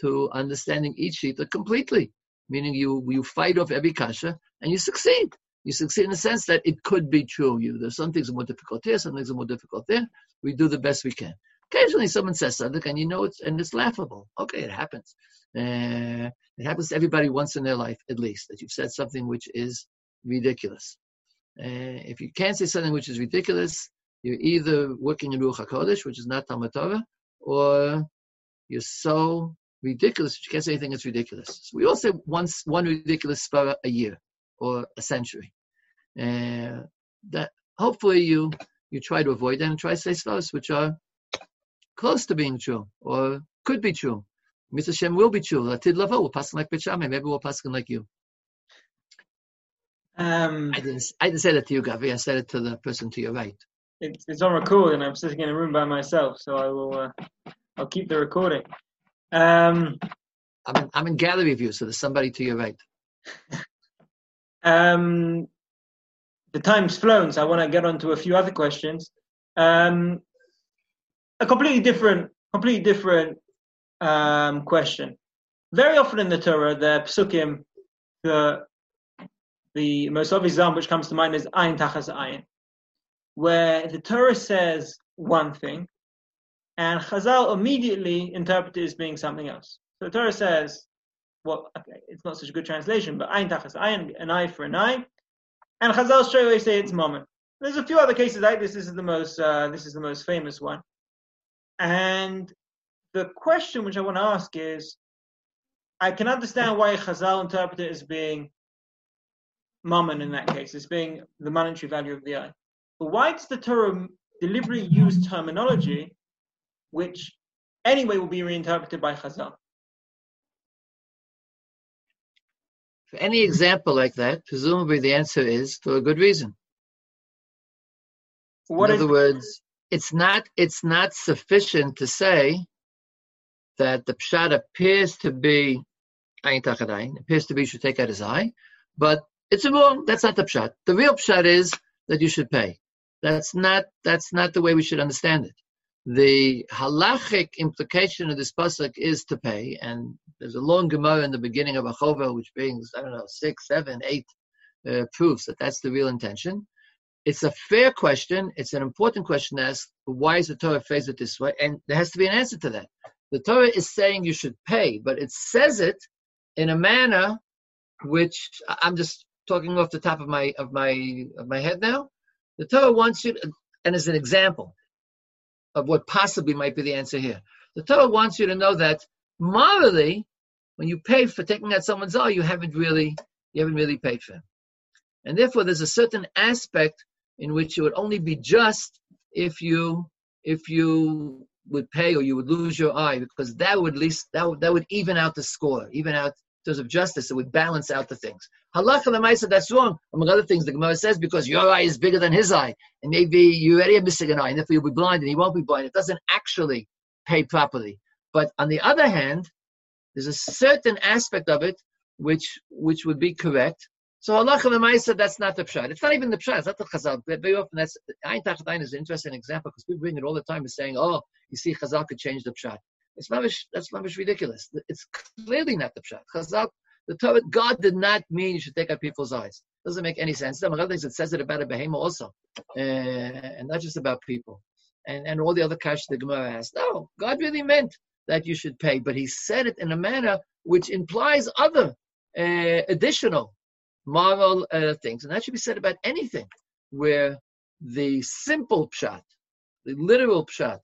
to understanding each shita completely, meaning you you fight off every kasha and you succeed. You succeed in the sense that it could be true. You there's some things are more difficult here, some things are more difficult there. We do the best we can. Occasionally, someone says something, and you know it's and it's laughable. Okay, it happens. Uh, it happens to everybody once in their life, at least, that you've said something which is ridiculous. Uh, if you can't say something which is ridiculous, you're either working in Ruach HaKodesh, which is not Talmud Torah, or you're so ridiculous that you can't say anything that's ridiculous. So we all say once one ridiculous svara a year or a century. Uh, that hopefully you you try to avoid that and try to say svaras which are close to being true or could be true. Mr. Shem will be true. Latid Lavo will pass like Beis Shammai. Maybe we'll pass like you. Um, I didn't. I didn't say that to you, Gavi. I said it to the person to your right. It's, it's on record, and I'm sitting in a room by myself, so I will. Uh, I'll keep the recording. Um, I'm in, I'm in gallery view, so there's somebody to your right. um, the time's flown, so I want to get on to a few other questions. Um, a completely different, completely different um, question. Very often in the Torah, the psukim, the the most obvious example which comes to mind is Ayin Tachas Ayin, where the Torah says one thing, and Chazal immediately interpret it as being something else. So the Torah says, well, okay, it's not such a good translation, but Ayin Tachas Ayin, an eye for an eye, and Chazal straight away say it's mammon. There's a few other cases like this. This is the most uh, this is the most famous one. And the question which I want to ask is, I can understand why Chazal interpret it as being mammon in that case, as being the monetary value of the eye. But why does the Torah deliberately use terminology which anyway will be reinterpreted by Chazal? For any example like that, presumably the answer is for a good reason. What in other words, it's not it's not sufficient to say that the pshat appears to be appears to be should take out his eye, but it's a wrong. That's not the pshat. The real pshat is that you should pay. That's not that's not the way we should understand it. The halachic implication of this pasuk is to pay, and there's a long gemara in the beginning of HaChovel which brings I don't know six, seven, eight uh, proofs that that's the real intention. It's a fair question. It's an important question to ask. Why is the Torah phrased it this way? And there has to be an answer to that. The Torah is saying you should pay, but it says it in a manner which I'm just talking off the top of my of my of my head now. The Torah wants you, to, and as an example of what possibly might be the answer here, the Torah wants you to know that morally, when you pay for taking out someone's eye, you haven't really you haven't really paid for him, and therefore there's a certain aspect in which it would only be just if you if you would pay or you would lose your eye because that would least that would, that would even out the score, even out terms of justice. It would balance out the things. Halacha lemaisa, that's wrong. Among other things, the Gemara says because your eye is bigger than his eye, and maybe you already are missing an eye, and if you'll be blind and he won't be blind, it doesn't actually pay properly. But on the other hand, there's a certain aspect of it which which would be correct. So halacha lemaisa, that's not the pshat. It's not even the pshat. It's not the chazal. Very often, that's ayin tachat is an interesting example because we bring it all the time. Is saying, oh, you see, chazal could change the pshat. It's mamish, that's mamish ridiculous. It's clearly not the pshat. Chazal, the Torah, God did not mean you should take out people's eyes. Doesn't make any sense. Among other things, it says it about a behemoth also, uh, and not just about people. And and all the other cash the Gemara has. No, God really meant that you should pay, but He said it in a manner which implies other uh, additional moral uh, things, and that should be said about anything where the simple pshat, the literal pshat,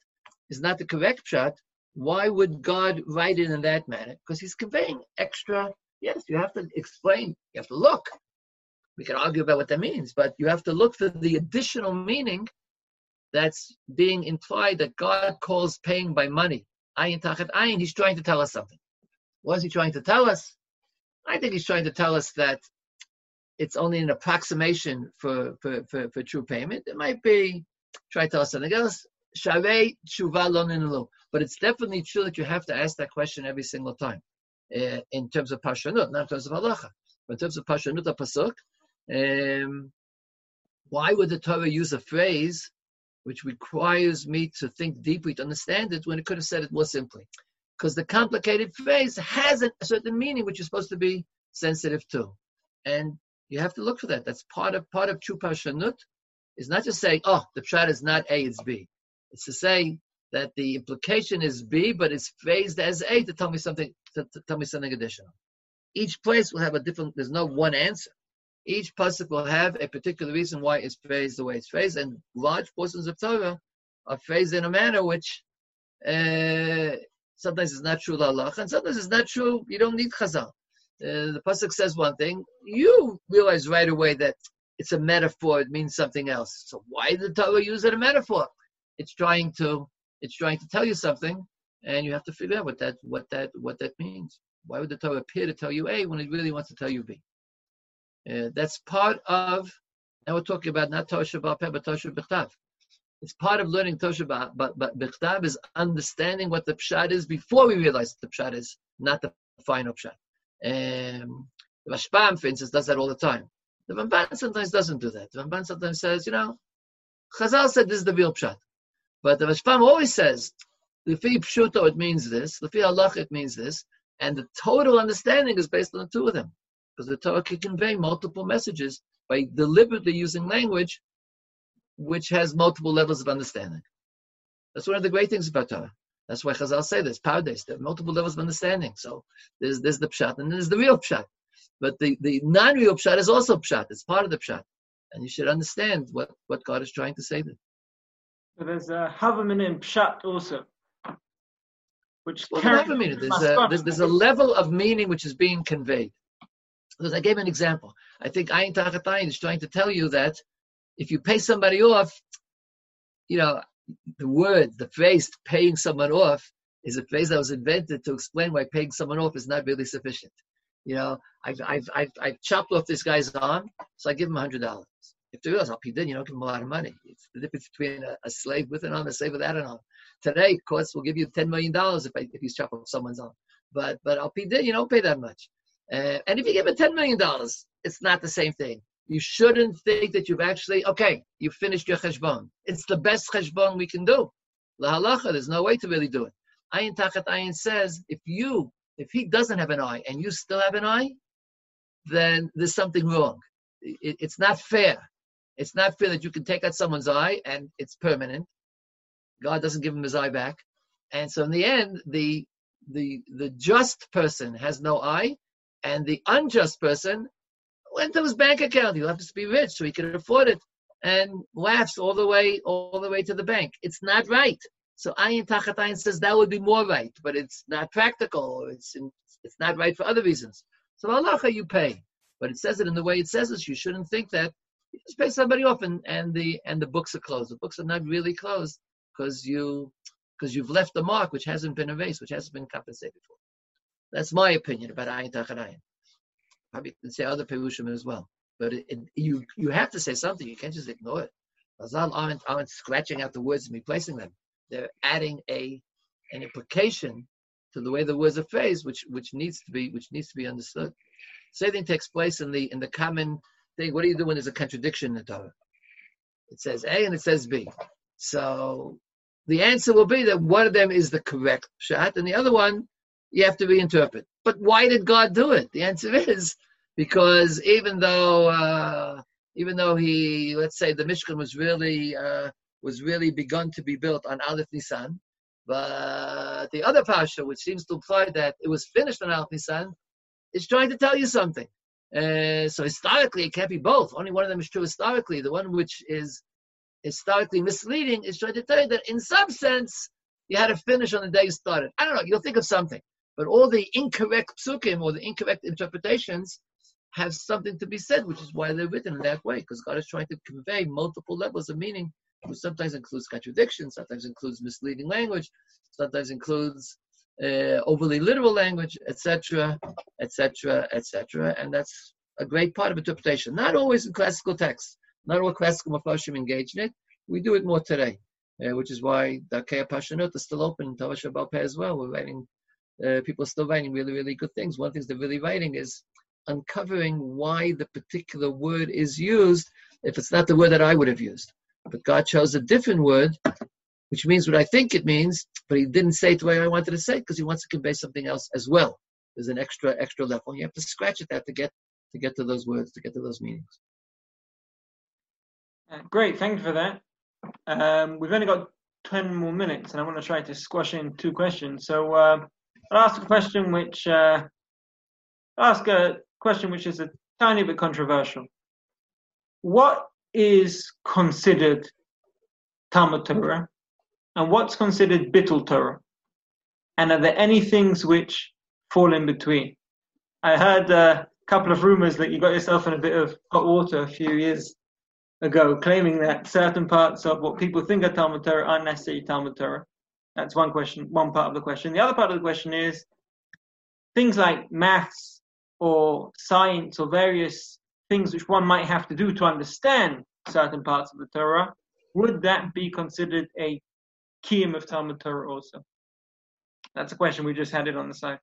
is not the correct pshat. Why would God write it in that manner? Because He's conveying extra. Yes, you have to explain. You have to look. We can argue about what that means, but you have to look for the additional meaning that's being implied that God calls paying by money. Ayin tachat ayin. He's trying to tell us something. What is he trying to tell us? I think he's trying to tell us that it's only an approximation for, for, for, for true payment. It might be, try to tell us something else. Shavei tshuva lo But it's definitely true that you have to ask that question every single time uh, in terms of pashanut, not in terms of halacha. But in terms of pashanut, a pasuk, um, why would the Torah use a phrase which requires me to think deeply to understand it when it could have said it more simply? Because the complicated phrase has a certain meaning which you're supposed to be sensitive to. And you have to look for that. That's part of part of true parshanut. Is not just saying, oh, the pshat is not A, it's B. It's to say that the implication is B, but it's phrased as A to tell me something to, to tell me something additional. Each place will have a different. There's no one answer. Each pasuk will have a particular reason why it's phrased the way it's phrased, and large portions of Torah are phrased in a manner which uh, sometimes is not true Allah, and sometimes it's not true. You don't need chazal. Uh, the pasuk says one thing, you realize right away that it's a metaphor. It means something else. So why did the Torah use it a metaphor? It's trying to it's trying to tell you something, and you have to figure out what that what that what that means. Why would the Torah appear to tell you A when it really wants to tell you B? Uh, that's part of. Now we're talking about not Torah Shabbat but Torah B'chtav. It's part of learning Torah but but B'chtav is understanding what the pshat is before we realize the pshat is not the final pshat. Um, the Rashbam, for instance, does that all the time. The Ramban sometimes doesn't do that. The Ramban sometimes says, you know, Chazal said this is the real pshat. But the Rashbam always says, Lefi Pshuto, it means this, Lefi Allah, it means this, and the total understanding is based on the two of them. Because the Torah can convey multiple messages by deliberately using language which has multiple levels of understanding. That's one of the great things about Torah. That's why Chazal say this, Pardes, there are multiple levels of understanding. So there's, there's the pshat and there's the real pshat. But the, the non-real pshat is also pshat. It's part of the pshat. And you should understand what, what God is trying to say there. There's a Havamin in pshat also. Which well, there's a, there's, there's a level of meaning which is being conveyed. Because I gave an example. I think Ayin Tachatayin is trying to tell you that if you pay somebody off, you know, the word, the phrase paying someone off is a phrase that was invented to explain why paying someone off is not really sufficient. You know, I've, I've, I've, I've chopped off this guy's arm, so I give him $100. If they realize, oh, he did, you don't give him a lot of money. It's the difference between a, a slave with an arm a slave without an arm. Today, courts will give you $10 million if, I, if he's chopped off someone's arm. But, but Al did, you don't pay that much. Uh, and if you give him $10 million, it's not the same thing you shouldn't think that you've actually, okay, you finished your cheshbon. It's the best cheshbon we can do. La halacha, there's no way to really do it. Ayin Tachat Ayin says, if you, if he doesn't have an eye and you still have an eye, then there's something wrong. It, it's not fair. It's not fair that you can take out someone's eye and it's permanent. God doesn't give him his eye back. And so in the end, the the the just person has no eye, and the unjust person went to his bank account. He'll have to be rich so he can afford it, and laughs all the way, all the way to the bank. It's not right. So Ayin Tachatayin says that would be more right, but it's not practical. It's it's not right for other reasons. So Allah, you pay, but it says it in the way it says it. You shouldn't think that You just pay somebody off, and, and the and the books are closed. The books are not really closed because you because you've left a mark which hasn't been erased, which hasn't been compensated for. That's my opinion about ayin tachat ayin. Probably can say other perushim as well, but it, it, you you have to say something. You can't just ignore it. Chazal aren't, aren't scratching out the words and replacing them. They're adding a an implication to the way the words are phrased, which which needs to be which needs to be understood. Same thing takes place in the in the common What do you do when there's a contradiction in the Torah? It says A and it says B. So the answer will be that one of them is the correct shot, and the other one you have to reinterpret. But why did God do it? The answer is because even though uh, even though he let's say the Mishkan was really uh, was really begun to be built on Aleph Nisan, but the other parsha, which seems to imply that it was finished on Aleph Nisan, is trying to tell you something. Uh, so historically, it can't be both. Only one of them is true historically. The one which is historically misleading is trying to tell you that in some sense, you had to finish on the day you started. I don't know, you'll think of something. But all the incorrect psukim or the incorrect interpretations have something to be said, which is why they're written in that way, because God is trying to convey multiple levels of meaning which sometimes includes contradictions, sometimes includes misleading language, sometimes includes uh, overly literal language, etc., etc., etc. And that's a great part of interpretation. Not always in classical texts. Not all classical mafashim engage in it. We do it more today, uh, which is why the Kaya Pashanut is still open in Balpeh as well. We're writing, uh, people are still writing really, really good things. One of the things they're really writing is uncovering why the particular word is used if it's not the word that I would have used. But God chose a different word, which means what I think it means, but He didn't say it the way I wanted to say it because He wants to convey something else as well. There's an extra extra level. You have to scratch at that to get to get to those words, to get to those meanings. Uh, great, thank you for that. Um, we've only got 10 more minutes, and I want to try to squash in two questions. So uh, I'll ask a question which uh, ask a question which is a tiny bit controversial. What is considered Talmud Torah and what's considered Bittul Torah? And are there any things which fall in between? I heard a couple of rumors that you got yourself in a bit of hot water a few years ago, claiming that certain parts of what people think are Talmud Torah aren't necessarily Talmud Torah. That's one question, one part of the question. The other part of the question is things like maths or science or various things which one might have to do to understand certain parts of the Torah, would that be considered a kiyum of Talmud Torah also? That's a question we just had it on the side.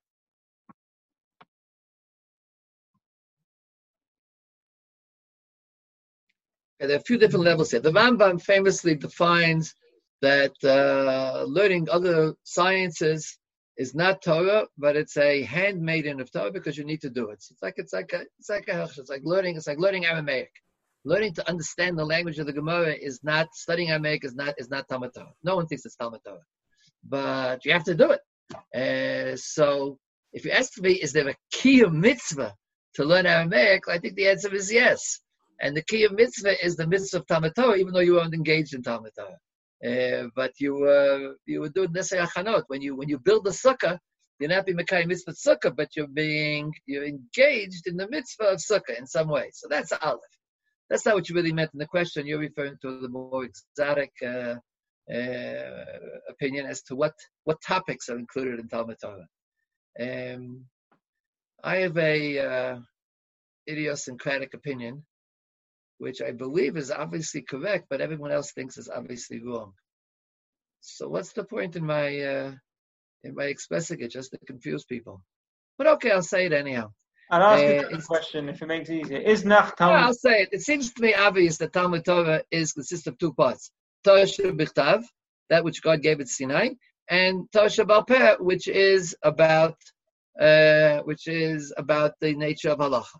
there are a few different levels here. The Rambam famously defines that uh, learning other sciences is not Torah, but it's a handmaiden of Torah because you need to do it. It's like it's like a, it's like a, it's like learning it's like learning Aramaic. Learning to understand the language of the Gemara is not studying Aramaic is not is not Talmud Torah. No one thinks it's Talmud Torah, but you have to do it. Uh, so if you ask me, is there a key of mitzvah to learn Aramaic? I think the answer is yes. And the key of mitzvah is the mitzvah of Talmud Torah, even though you weren't engaged in Talmud Torah. Uh, but you uh, you would do nesei achanot when you when you build the sukkah. You're not being Makai mitzvah sukkah, but you're being you're engaged in the mitzvah of sukkah in some way. So that's aleph. That's not what you really meant in the question. You're referring to the more exotic uh, uh, opinion as to what what topics are included in Talmud Torah. Um, I have a uh, idiosyncratic opinion which I believe is obviously correct, but everyone else thinks is obviously wrong. So what's the point in my uh, in my expressing it just to confuse people? But okay, I'll say it anyhow. I'll ask uh, you a question if it makes it easier. Is Nach Talmud? Yeah, I'll say it. It seems to me obvious that Talmud Torah is consists of two parts: Torah Bichtav, that which God gave at Sinai, and Torah Peh, which is about uh, which is about the nature of halacha.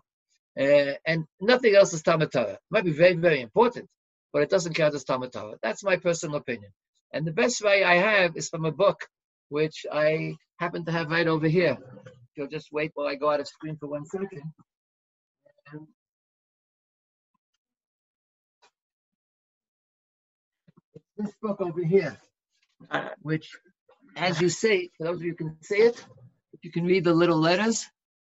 Uh, and nothing else is Talmud Torah. It might be very, very important, but it doesn't count as Talmud Torah. That's my personal opinion. And the best way I have is from a book which I happen to have right over here. You'll just wait while I go out of screen for one second. this book over here, which, as you see, for those of you who can see it, if you can read the little letters,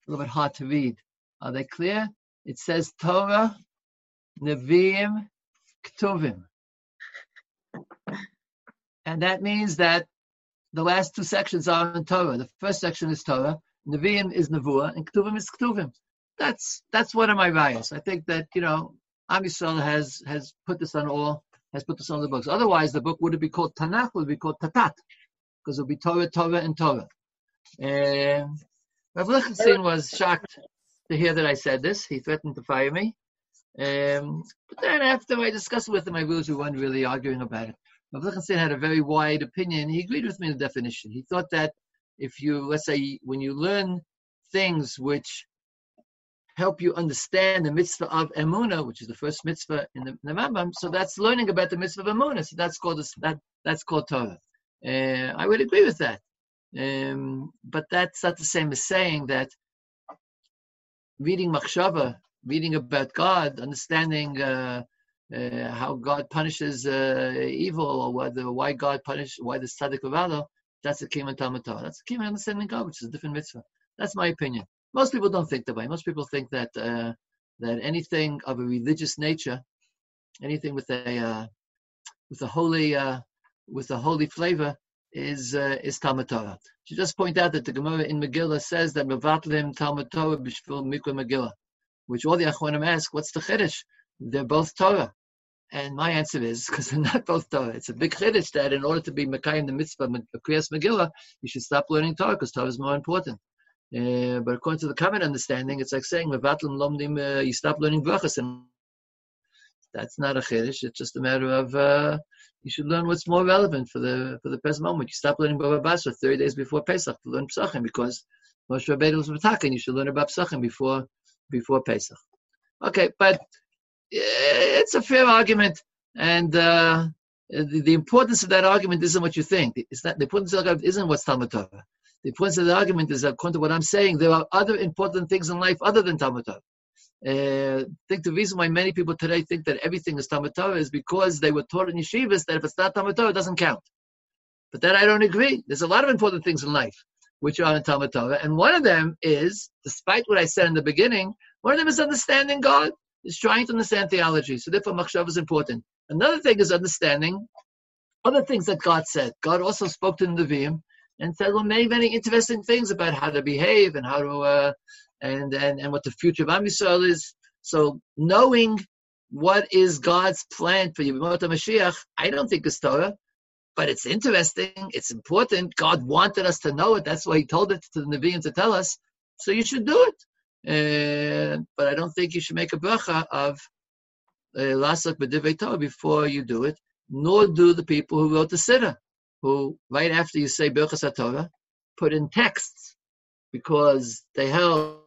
a little bit hard to read. Are they clear? It says Torah Nevi'im Ktuvim. And that means that the last two sections are in Torah. The first section is Torah, Nevi'im is Nevuah, and Ktuvim is Ktuvim. That's that's one of my values. I think that you know Am Yisrael has has put this on all has put this on the books. Otherwise, the book wouldn't be called Tanakh; would be called Tatat, because it would be Torah, Torah, and Torah. And Rav Lichtenstein was shocked to hear that I said this. He threatened to fire me. Um, but then after I discussed it with him, I realized we weren't really arguing about it. Rav Lichtenstein had a very wide opinion. He agreed with me in the definition. He thought that if you, let's say, when you learn things which help you understand the mitzvah of emuna, which is the first mitzvah in the, the Rambam, so that's learning about the mitzvah of emuna. So that's called that that's called Torah. Uh, I would agree with that, um, but that's not the same as saying that reading machshava, reading about God, understanding. Uh, uh, how God punishes uh, evil, or whether why God punish, why the tzaddik of that's a kiyum Talmud That's a kiyum understanding God, which is a different mitzvah. That's my opinion. Most people don't think that way. Most people think that uh, that anything of a religious nature, anything with a uh, with a holy uh, with a holy flavor, is uh, is Talmud Torah. She just point out that the Gemara in Megillah says that Mevatlim Talmud Torah b'shvil Mikra Megillah, which all the Achronim ask, what's the chiddush? They're both Torah. And my answer is because they're not both Torah. It's a big chiddush that in order to be Mekayim the mitzvah of Kriyas Megillah, you should stop learning Torah because Torah is more important. Uh, but according to the common understanding, it's like saying Mevatlim Lomdim, uh, you stop learning brachas, and that's not a chiddush. It's just a matter of uh, you should learn what's more relevant for the for the present moment. You stop learning Baba Basra 30 days before Pesach to learn Pesachim because Moshe Rabbeinu was Metakin. You should learn about Pesachim before before Pesach. Okay, but it's a fair argument, and uh, the, the, importance of that argument isn't what you think. It's not the importance of the argument isn't what's Talmud Torah. The importance of the argument is according to what I'm saying, there are other important things in life other than Talmud Torah. Uh, I think the reason why many people today think that everything is Talmud Torah is because they were taught in yeshivas that if it's not Talmud Torah, it doesn't count. But that I don't agree. There's a lot of important things in life which are in Talmud Torah, and one of them is, despite what I said in the beginning, one of them is understanding God is trying to understand theology. So therefore, machshav is important. Another thing is understanding other things that God said. God also spoke to the Nevi'im and said well, many, many interesting things about how to behave and how to, uh, and, and, and what the future of Am Yisrael is. So knowing what is God's plan for Yemot Mashiach, I don't think is Torah, but it's interesting. It's important. God wanted us to know it. That's why He told it to the Nevi'im to tell us. So you should do it. Uh, but I don't think you should make a bracha of uh, lasak b'divrei before you do it. Nor do the people who wrote the siddur, who right after you say berachas Torah, put in texts because they held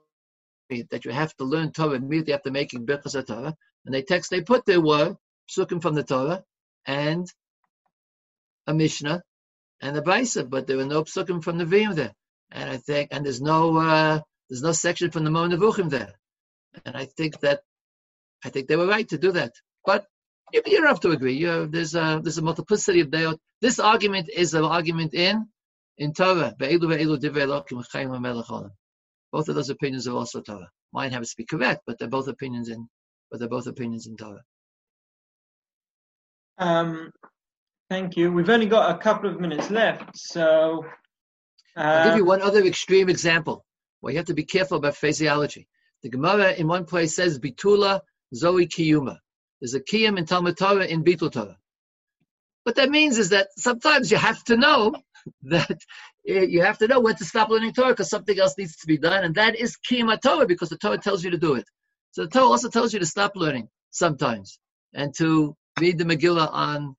that you have to learn Torah immediately after making berachas Torah, and they text they put their word psukim from the Torah and a Mishnah and a Braisa, but there were no psukim from the Vim there, and I think and there's no. Uh, there's no section from the Moreh Nevuchim there. And I think that I think they were right to do that. But you, don't have to agree. You, there's a there's a multiplicity of day. This argument is an argument in in Torah. Both of those opinions are also Torah. Mine happens to be correct, but they're both opinions in but they're both opinions in Torah. Um, thank you. We've only got a couple of minutes left, so uh, I'll give you one other extreme example. Well, you have to be careful about phraseology. The Gemara in one place says bitula zoe kiyuma. There's a kiyum in Talmud Torah in Bitul Torah. What that means is that sometimes you have to know that eh, you have to know when to stop learning Torah because something else needs to be done, and that is kiyum Torah because the Torah tells you to do it. So the Torah also tells you to stop learning sometimes and to read the Megillah on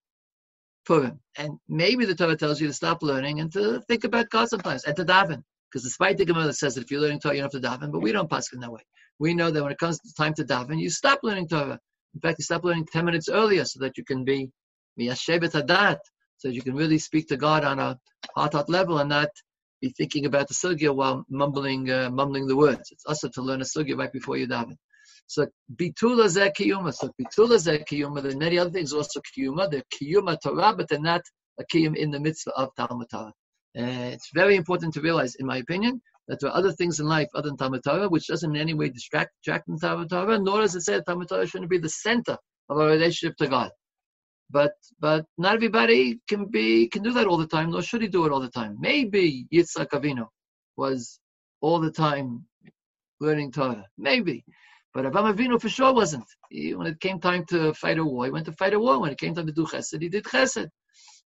Purim. And maybe the Torah tells you to stop learning and to think about God sometimes and to daven. Because despite the Gemara that says that if you're learning Torah, you don't have to daven, but we don't pass in that way. We know that when it comes to time to daven, you stop learning Torah. In fact, you stop learning 10 minutes earlier so that you can be miyashebet hadat, so that you can really speak to God on a heart heart level and not be thinking about the sugya while mumbling uh, mumbling the words. It's also to learn a sugya right before you daven. So bitula zeh kiyuma. So bitula zeh kiyuma. There are many other things also kiyuma. They're kiyuma Torah, but they're not a kiyum in the mitzvah of Talmud Torah. Uh, it's very important to realize, in my opinion, that there are other things in life other than Talmud Torah, which doesn't in any way distract, from Talmud Torah, nor does it say that Talmud Torah shouldn't be the center of our relationship to God. But but not everybody can be can do that all the time, nor should he do it all the time. Maybe Yitzhak Avinu was all the time learning Torah. Maybe. But Avraham Avinu for sure wasn't. He, when it came time to fight a war, he went to fight a war. When it came time to do chesed, he did chesed.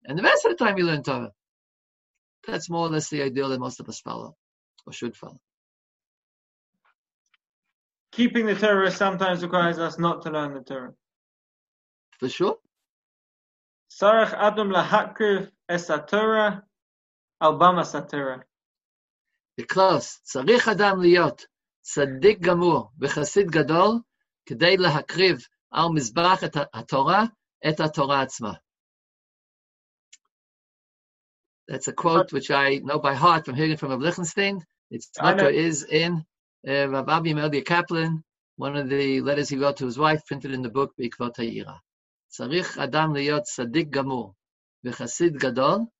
And the rest of the time he learned Torah. That's more or less the ideal that most of us follow, or should follow. Keeping the Torah sometimes requires us not to learn the Torah. For sure. Sarach Adam lahakriv es Torah al bama satorah. Because צריך אדם להיות צדיק גמור וחסיד גדול כדי להקריב על מזבח את התורה, את התורה עצמה. That's a quote which I know by heart from hearing from Rav Lichtenstein. Its motto is in uh, Rav Avraham Elya Kaplan, one of the letters he wrote to his wife, printed in the book Beikvot Hayira. Tzarich Adam liyot sadik gamur v'chassid gadol,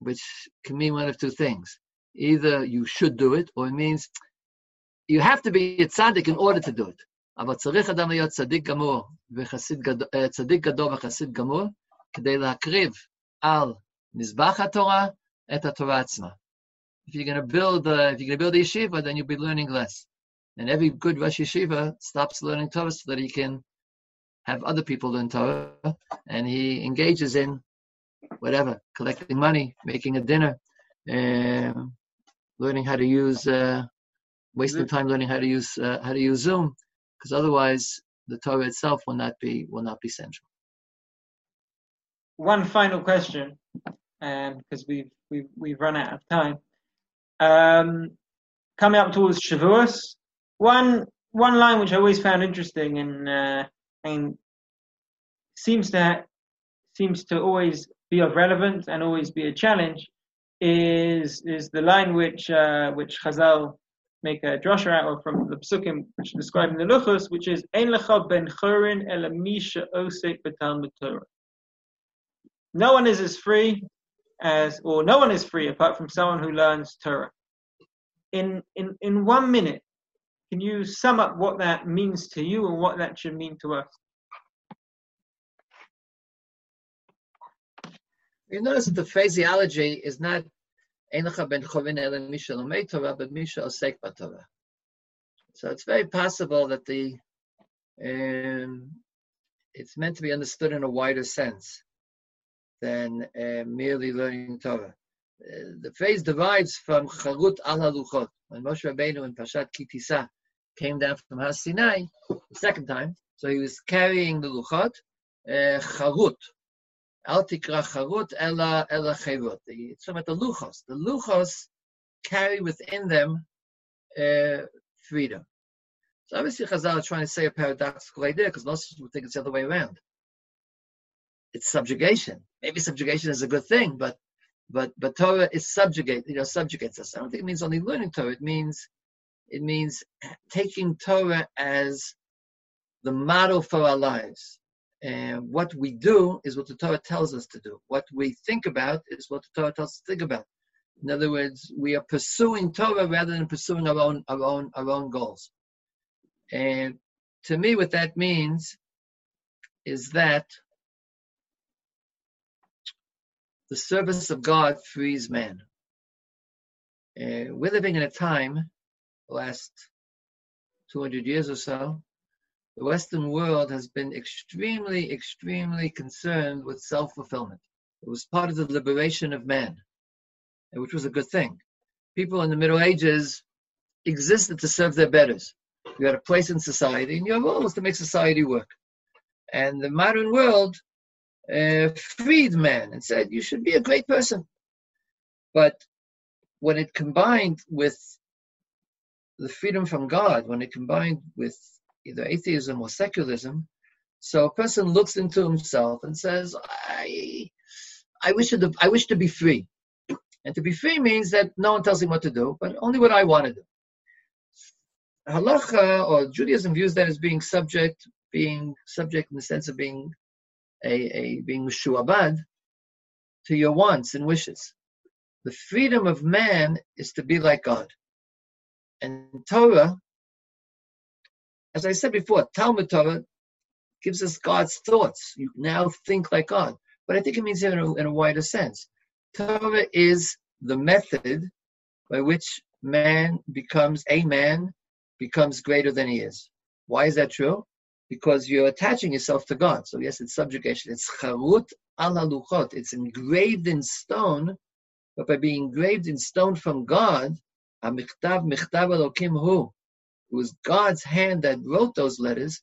which can mean one of two things. Either you should do it, or it means you have to be a tzaddik in order to do it. אבל "Tzarich Adam להיות צדיק gamur v'chassid uh, gadol," tzaddik gadol v'chassid gamur כדי la'akriv al. Mizbach HaTorah et HaTorah If you're going to build, uh, if you're going to build a yeshiva, then you'll be learning less. And every good Rosh Yeshiva stops learning Torah so that he can have other people learn Torah, and he engages in whatever, collecting money, making a dinner, um, learning how to use, uh, wasting time learning how to use uh, how to use Zoom, because otherwise the Torah itself will not be will not be central. One final question: because um, we've we've we've run out of time. Um, coming up towards Shavuos, one one line which I always found interesting in uh, and seems to seems to always be of relevance and always be a challenge is is the line which uh, which Chazal make a drasha out of from the psukim which describe in the luchos, which is Ein lecha ben chorin el misha osek. No one is as free as, or no one is free apart from someone who learns Torah. In in in one minute, can you sum up what that means to you and what that should mean to us? You notice that the phraseology is not. So it's very possible that the um, it's meant to be understood in a wider sense than uh, merely learning Torah. Uh, the phrase derives from Charut al Haluchot. When Moshe Rabbeinu in Pashat Ki Tisa came down from Har Sinai the second time. So he was carrying the luchot, uh, charut. Al tikra charut ela ela. It's about the luchos. The luchos carry within them uh, freedom. So obviously Chazal is trying to say a paradoxical idea because most people think it's the other way around. It's subjugation. Maybe subjugation is a good thing, but but but Torah is subjugate, you know, subjugates us. I don't think it means only learning Torah. It means it means taking Torah as the model for our lives. And what we do is what the Torah tells us to do. What we think about is what the Torah tells us to think about. In other words, we are pursuing Torah rather than pursuing our own our own our own goals. And to me, what that means is that the service of God frees man. Uh, we're living in a time the last 200 years or so, the Western world has been extremely, extremely concerned with self fulfillment. It was part of the liberation of man, which was a good thing. People in the Middle Ages existed to serve their betters. You had a place in society, and your role was to make society work. And the modern world uh, freed man and said, You should be a great person. But when it combined with the freedom from God, when it combined with either atheism or secularism, so a person looks into himself and says, I, I, wish, to, I wish to be free. And to be free means that no one tells him what to do, but only what I want to do. Halacha or Judaism views that as being subject, being subject in the sense of being a, a being shuabad to your wants and wishes. The freedom of man is to be like God. And Torah, as I said before, Talmud Torah gives us God's thoughts. You now think like God. But I think it means in a, in a wider sense. Torah is the method by which man becomes a man, becomes greater than he is. Why is that true? Because you're attaching yourself to God. So yes, it's subjugation. It's charut luchot. It's engraved in stone, but by being engraved in stone from God, amiktav michtav elokim hu. It was God's hand that wrote those letters.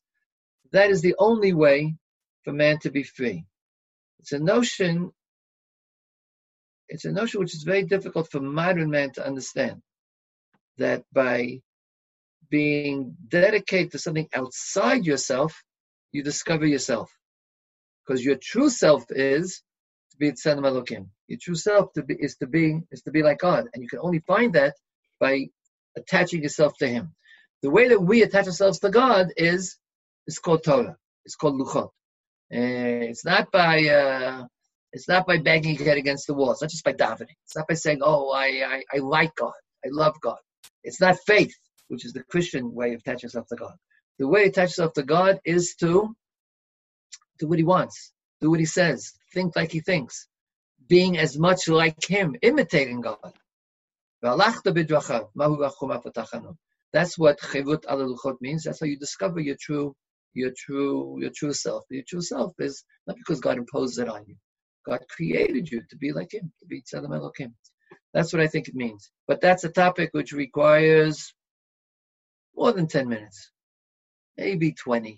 That is the only way for man to be free. It's a notion. It's a notion which is very difficult for modern man to understand. That by being dedicated to something outside yourself, you discover yourself. Because your true self is to be Tzelem Elokim. Your true self to be, is to be is to be like God, and you can only find that by attaching yourself to Him. The way that we attach ourselves to God is is called Torah. It's called Luchot. Uh, it's not by uh, it's not by banging your head against the wall. It's not just by davening. It's not by saying, "Oh, I, I, I like God. I love God." It's not faith, which is the Christian way of attaching yourself to God. The way to attach yourself to God is to do what He wants, do what He says, think like He thinks, being as much like Him, imitating God. That's what chevut al means. That's how you discover your true your true your true self. Your true self is not because God imposed it on you. God created you to be like Him, to be Tzelem Elokim. That's what I think it means. But that's a topic which requires more than 10 minutes, maybe 20,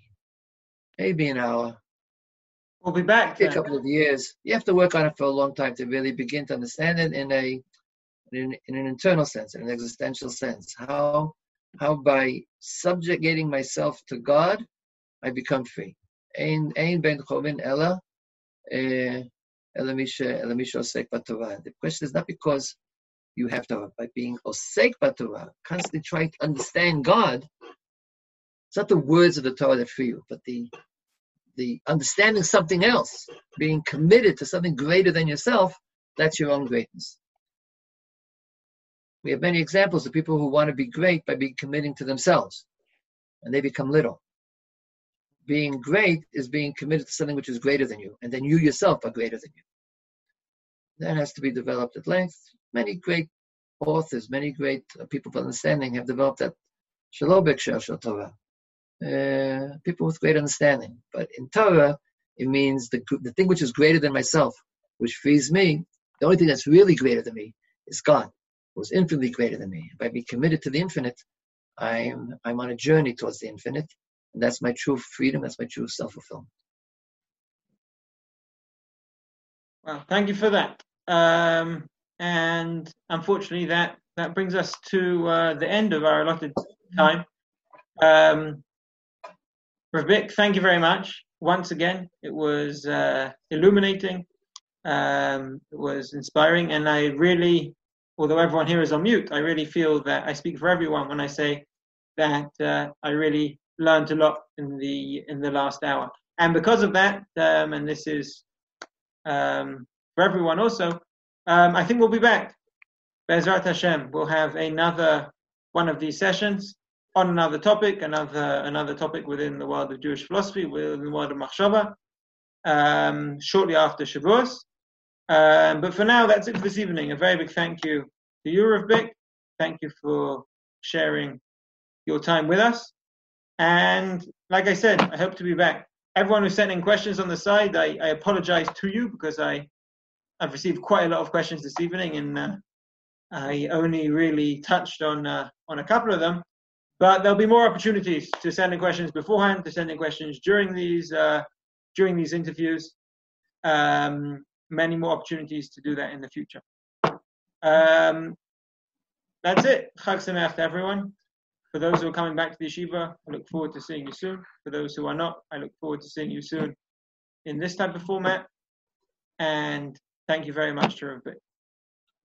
maybe an hour. We'll be back. A couple of years. You have to work on it for a long time to really begin to understand it in a in, in an internal sense, in an existential sense. How how by subjugating myself to God, I become free. Ein ben chorin ella eh, The question is not because you have to, by being osek baTorah, constantly try to understand God. It's not the words of the Torah that free you, but the the understanding something else, being committed to something greater than yourself. That's your own greatness. We have many examples of people who want to be great by being committing to themselves, and they become little being great is being committed to something which is greater than you, and then you yourself are greater than you. That has to be developed at length. Many great authors, many great uh, people of understanding have developed that shalobek shel Torah. Uh, people with great understanding. But in Torah, it means the, the thing which is greater than myself, which frees me. The only thing that's really greater than me is God, who's infinitely greater than me. By being committed to the infinite, I'm I'm on a journey towards the infinite, and that's my true freedom. That's my true self fulfillment. Well, thank you for that. Um, and unfortunately, that that brings us to uh, the end of our allotted time. Um, Ravik, thank you very much once again. It was uh, illuminating. Um, it was inspiring, and I really, although everyone here is on mute, I really feel that I speak for everyone when I say that uh, I really learned a lot in the in the last hour. And because of that, um, and this is um, for everyone also, um, I think we'll be back. Bezrat Hashem, we'll have another one of these sessions on another topic, another another topic within the world of Jewish philosophy, within the world of Machshava, um, shortly after Shavuos. Um, but for now, that's it for this evening. A very big thank you to you, Rav Thank you for sharing your time with us. And like I said, I hope to be back. Everyone who's sending questions on the side, I, I apologize to you because I, I've received quite a lot of questions this evening, and uh, I only really touched on uh, on a couple of them. But there'll be more opportunities to send in questions beforehand, to send in questions during these uh, during these interviews. Um, many more opportunities to do that in the future. Um, that's it. Chag Sameach to everyone. For those who are coming back to the yeshiva, I look forward to seeing you soon. For those who are not, I look forward to seeing you soon in this type of format. And thank you very much, Rav